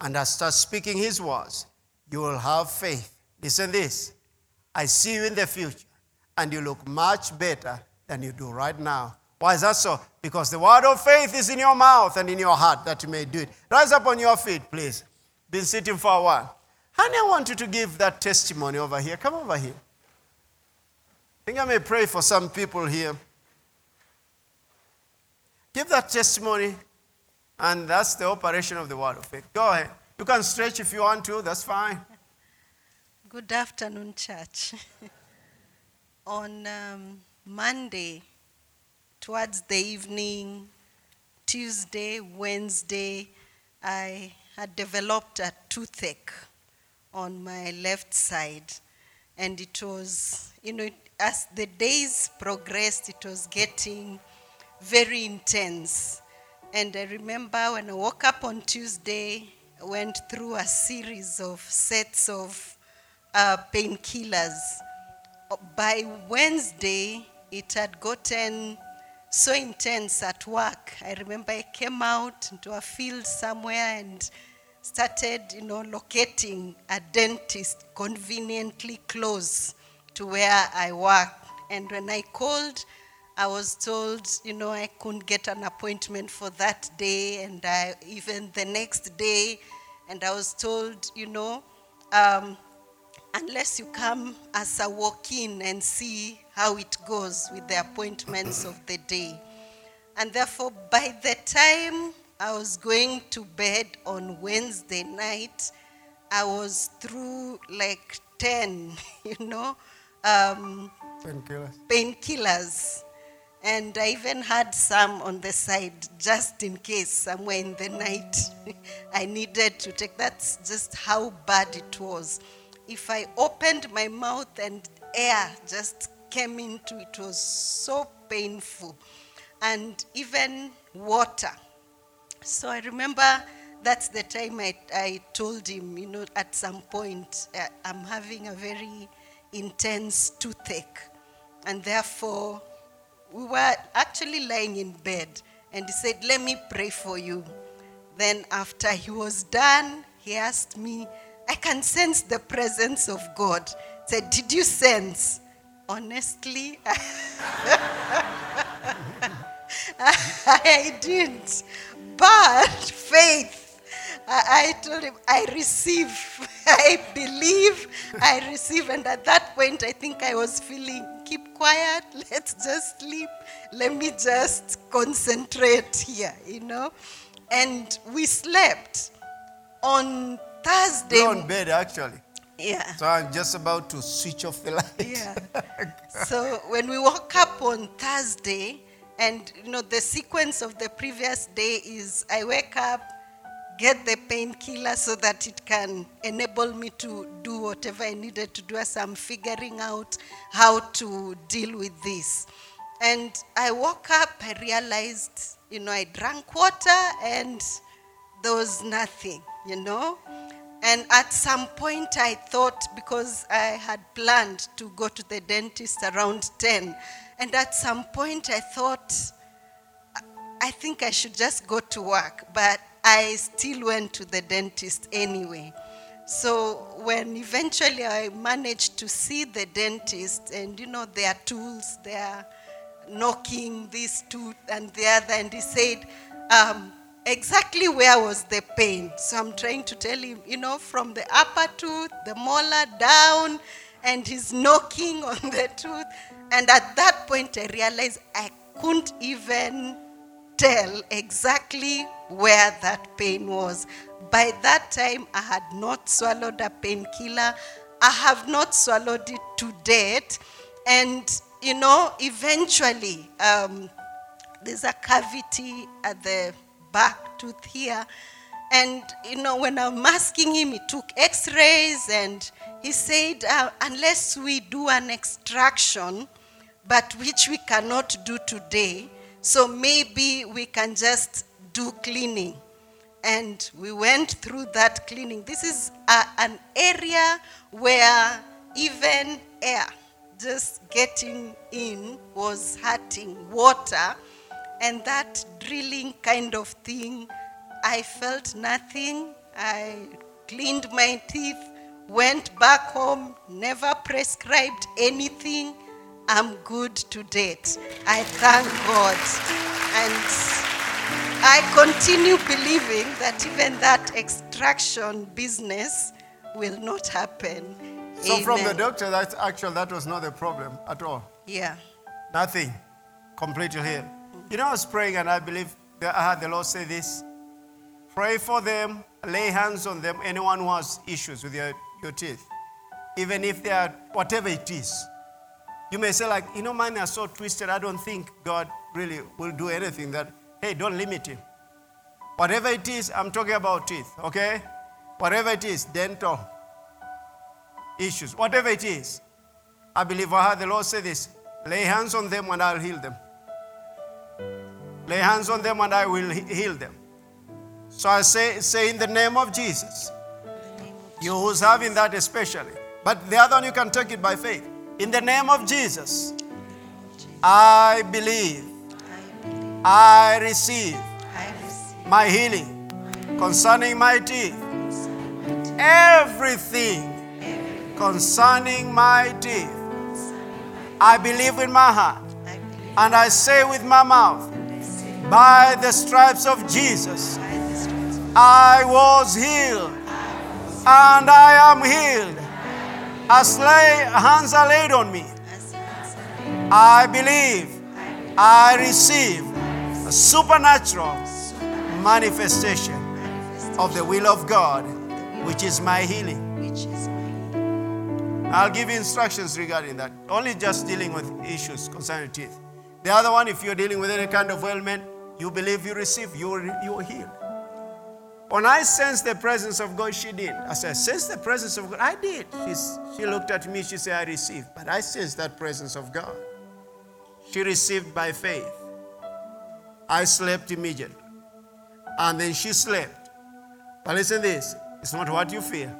A: and I start speaking His words, you will have faith. Listen this. I see you in the future, and you look much better than you do right now. Why is that so? Because the word of faith is in your mouth and in your heart that you may do it. Rise up on your feet, please. Been sitting for a while. Honey, I want you to give that testimony over here. Come over here. I think I may pray for some people here. Give that testimony, and that's the operation of the word of faith. Go ahead. You can stretch if you want to, that's fine.
B: Good afternoon, church. On um, Monday, towards the evening, Tuesday, Wednesday, I had developed a toothache on my left side. And it was, you know, as the days progressed, it was getting very intense. And I remember when I woke up on Tuesday, I went through a series of sets of uh, painkillers. By Wednesday, it had gotten so intense at work. I remember I came out into a field somewhere and started, you know, locating a dentist conveniently close to where I work. And when I called, I was told, you know, I couldn't get an appointment for that day, and I, even the next day, and I was told, you know, um, unless you come as a walk-in and see how it goes with the appointments of the day. And therefore, by the time I was going to bed on Wednesday night, I was through like 10, you know, um,
A: Painkillers.
B: painkillers. And I even had some on the side just in case somewhere in the night I needed to take. That's just how bad it was. If I opened my mouth and air just came into it, was so painful. And even water. So I remember that's the time I, I told him, you know, at some point, uh, I'm having a very intense toothache. And therefore, we were actually lying in bed. And he said, Let me pray for you. Then, after he was done, he asked me, I can sense the presence of God. Said, Did you sense? Honestly, I didn't. But faith, I, I told him, I receive, I believe, I receive. And at that point, I think I was feeling, keep quiet, let's just sleep, let me just concentrate here, you know. And we slept on Thursday.
A: You're on bed, actually.
B: Yeah.
A: So I'm just about to switch off the light.
B: Yeah. so when we woke up on Thursday, and you know the sequence of the previous day is I wake up, get the painkiller so that it can enable me to do whatever I needed to do as I'm figuring out how to deal with this. And I woke up, I realized, you know, I drank water and there was nothing, you know. And at some point, I thought, because I had planned to go to the dentist around 10, and at some point, I thought, I think I should just go to work, but I still went to the dentist anyway. So when eventually I managed to see the dentist, and you know, their tools, they're knocking this tooth and the other, and he said, um, exactly where was the pain. So I'm trying to tell him, you know, from the upper tooth, the molar down, and he's knocking on the tooth. And at that point, I realized I couldn't even tell exactly where that pain was. By that time, I had not swallowed a painkiller. I have not swallowed it to date. And, you know, eventually, um, there's a cavity at the back tooth here. And, you know, when I'm asking him, he took x rays and he said, uh, unless we do an extraction, but which we cannot do today, so maybe we can just do cleaning. And we went through that cleaning. This is a, an area where even air just getting in was hurting water and that drilling kind of thing i felt nothing. I cleaned my teeth went back home never prescribed anything. I'm good to date. I thank god. And i continue believing that even that extraction business will not happen.
A: So from the doctor, that's actually that was not the problem at all.
B: yeah.
A: Nothing. Completely healed. You know, I was praying and I believe I had the Lord say this pray for them, lay hands on them, anyone who has issues with your, your teeth, even if they are whatever it is. You may say, like, you know, mine are so twisted, I don't think God really will do anything that, hey, don't limit him. Whatever it is, I'm talking about teeth, okay? Whatever it is, dental issues, whatever it is. I believe I heard the Lord say this lay hands on them and I'll heal them. Lay hands on them and I will heal them. So I say, say in the name of Jesus, you who's having that especially. But the other one, you can take it by faith. In the name of Jesus, I believe,
B: I
A: receive my healing concerning my teeth.
B: Everything.
A: Concerning my teeth. I believe in my heart and I say with my mouth, by the stripes of Jesus, I was healed and I am healed. As lay, hands are laid on me. I believe
B: I
A: receive a supernatural manifestation of the will of God, which is my healing. I'll give you instructions regarding that. Only just dealing with issues concerning teeth. The other one, if you're dealing with any kind of ailment, you believe you receive, you're, you're healed. When I sensed the presence of God, she did. I said, sense the presence of God. I did. She's, she looked at me, she said, I received. But I sensed that presence of God. She received by faith. I slept immediately. And then she slept. But listen this it's not what you fear,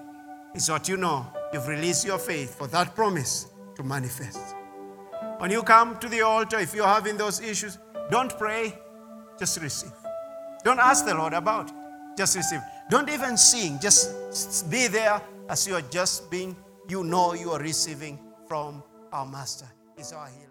A: it's what you know. You've released your faith for that promise to manifest. When you come to the altar, if you're having those issues, don't pray, just receive. Don't ask the Lord about it, just receive. Don't even sing, just be there as you are just being, you know you are receiving from our Master. Is our healer.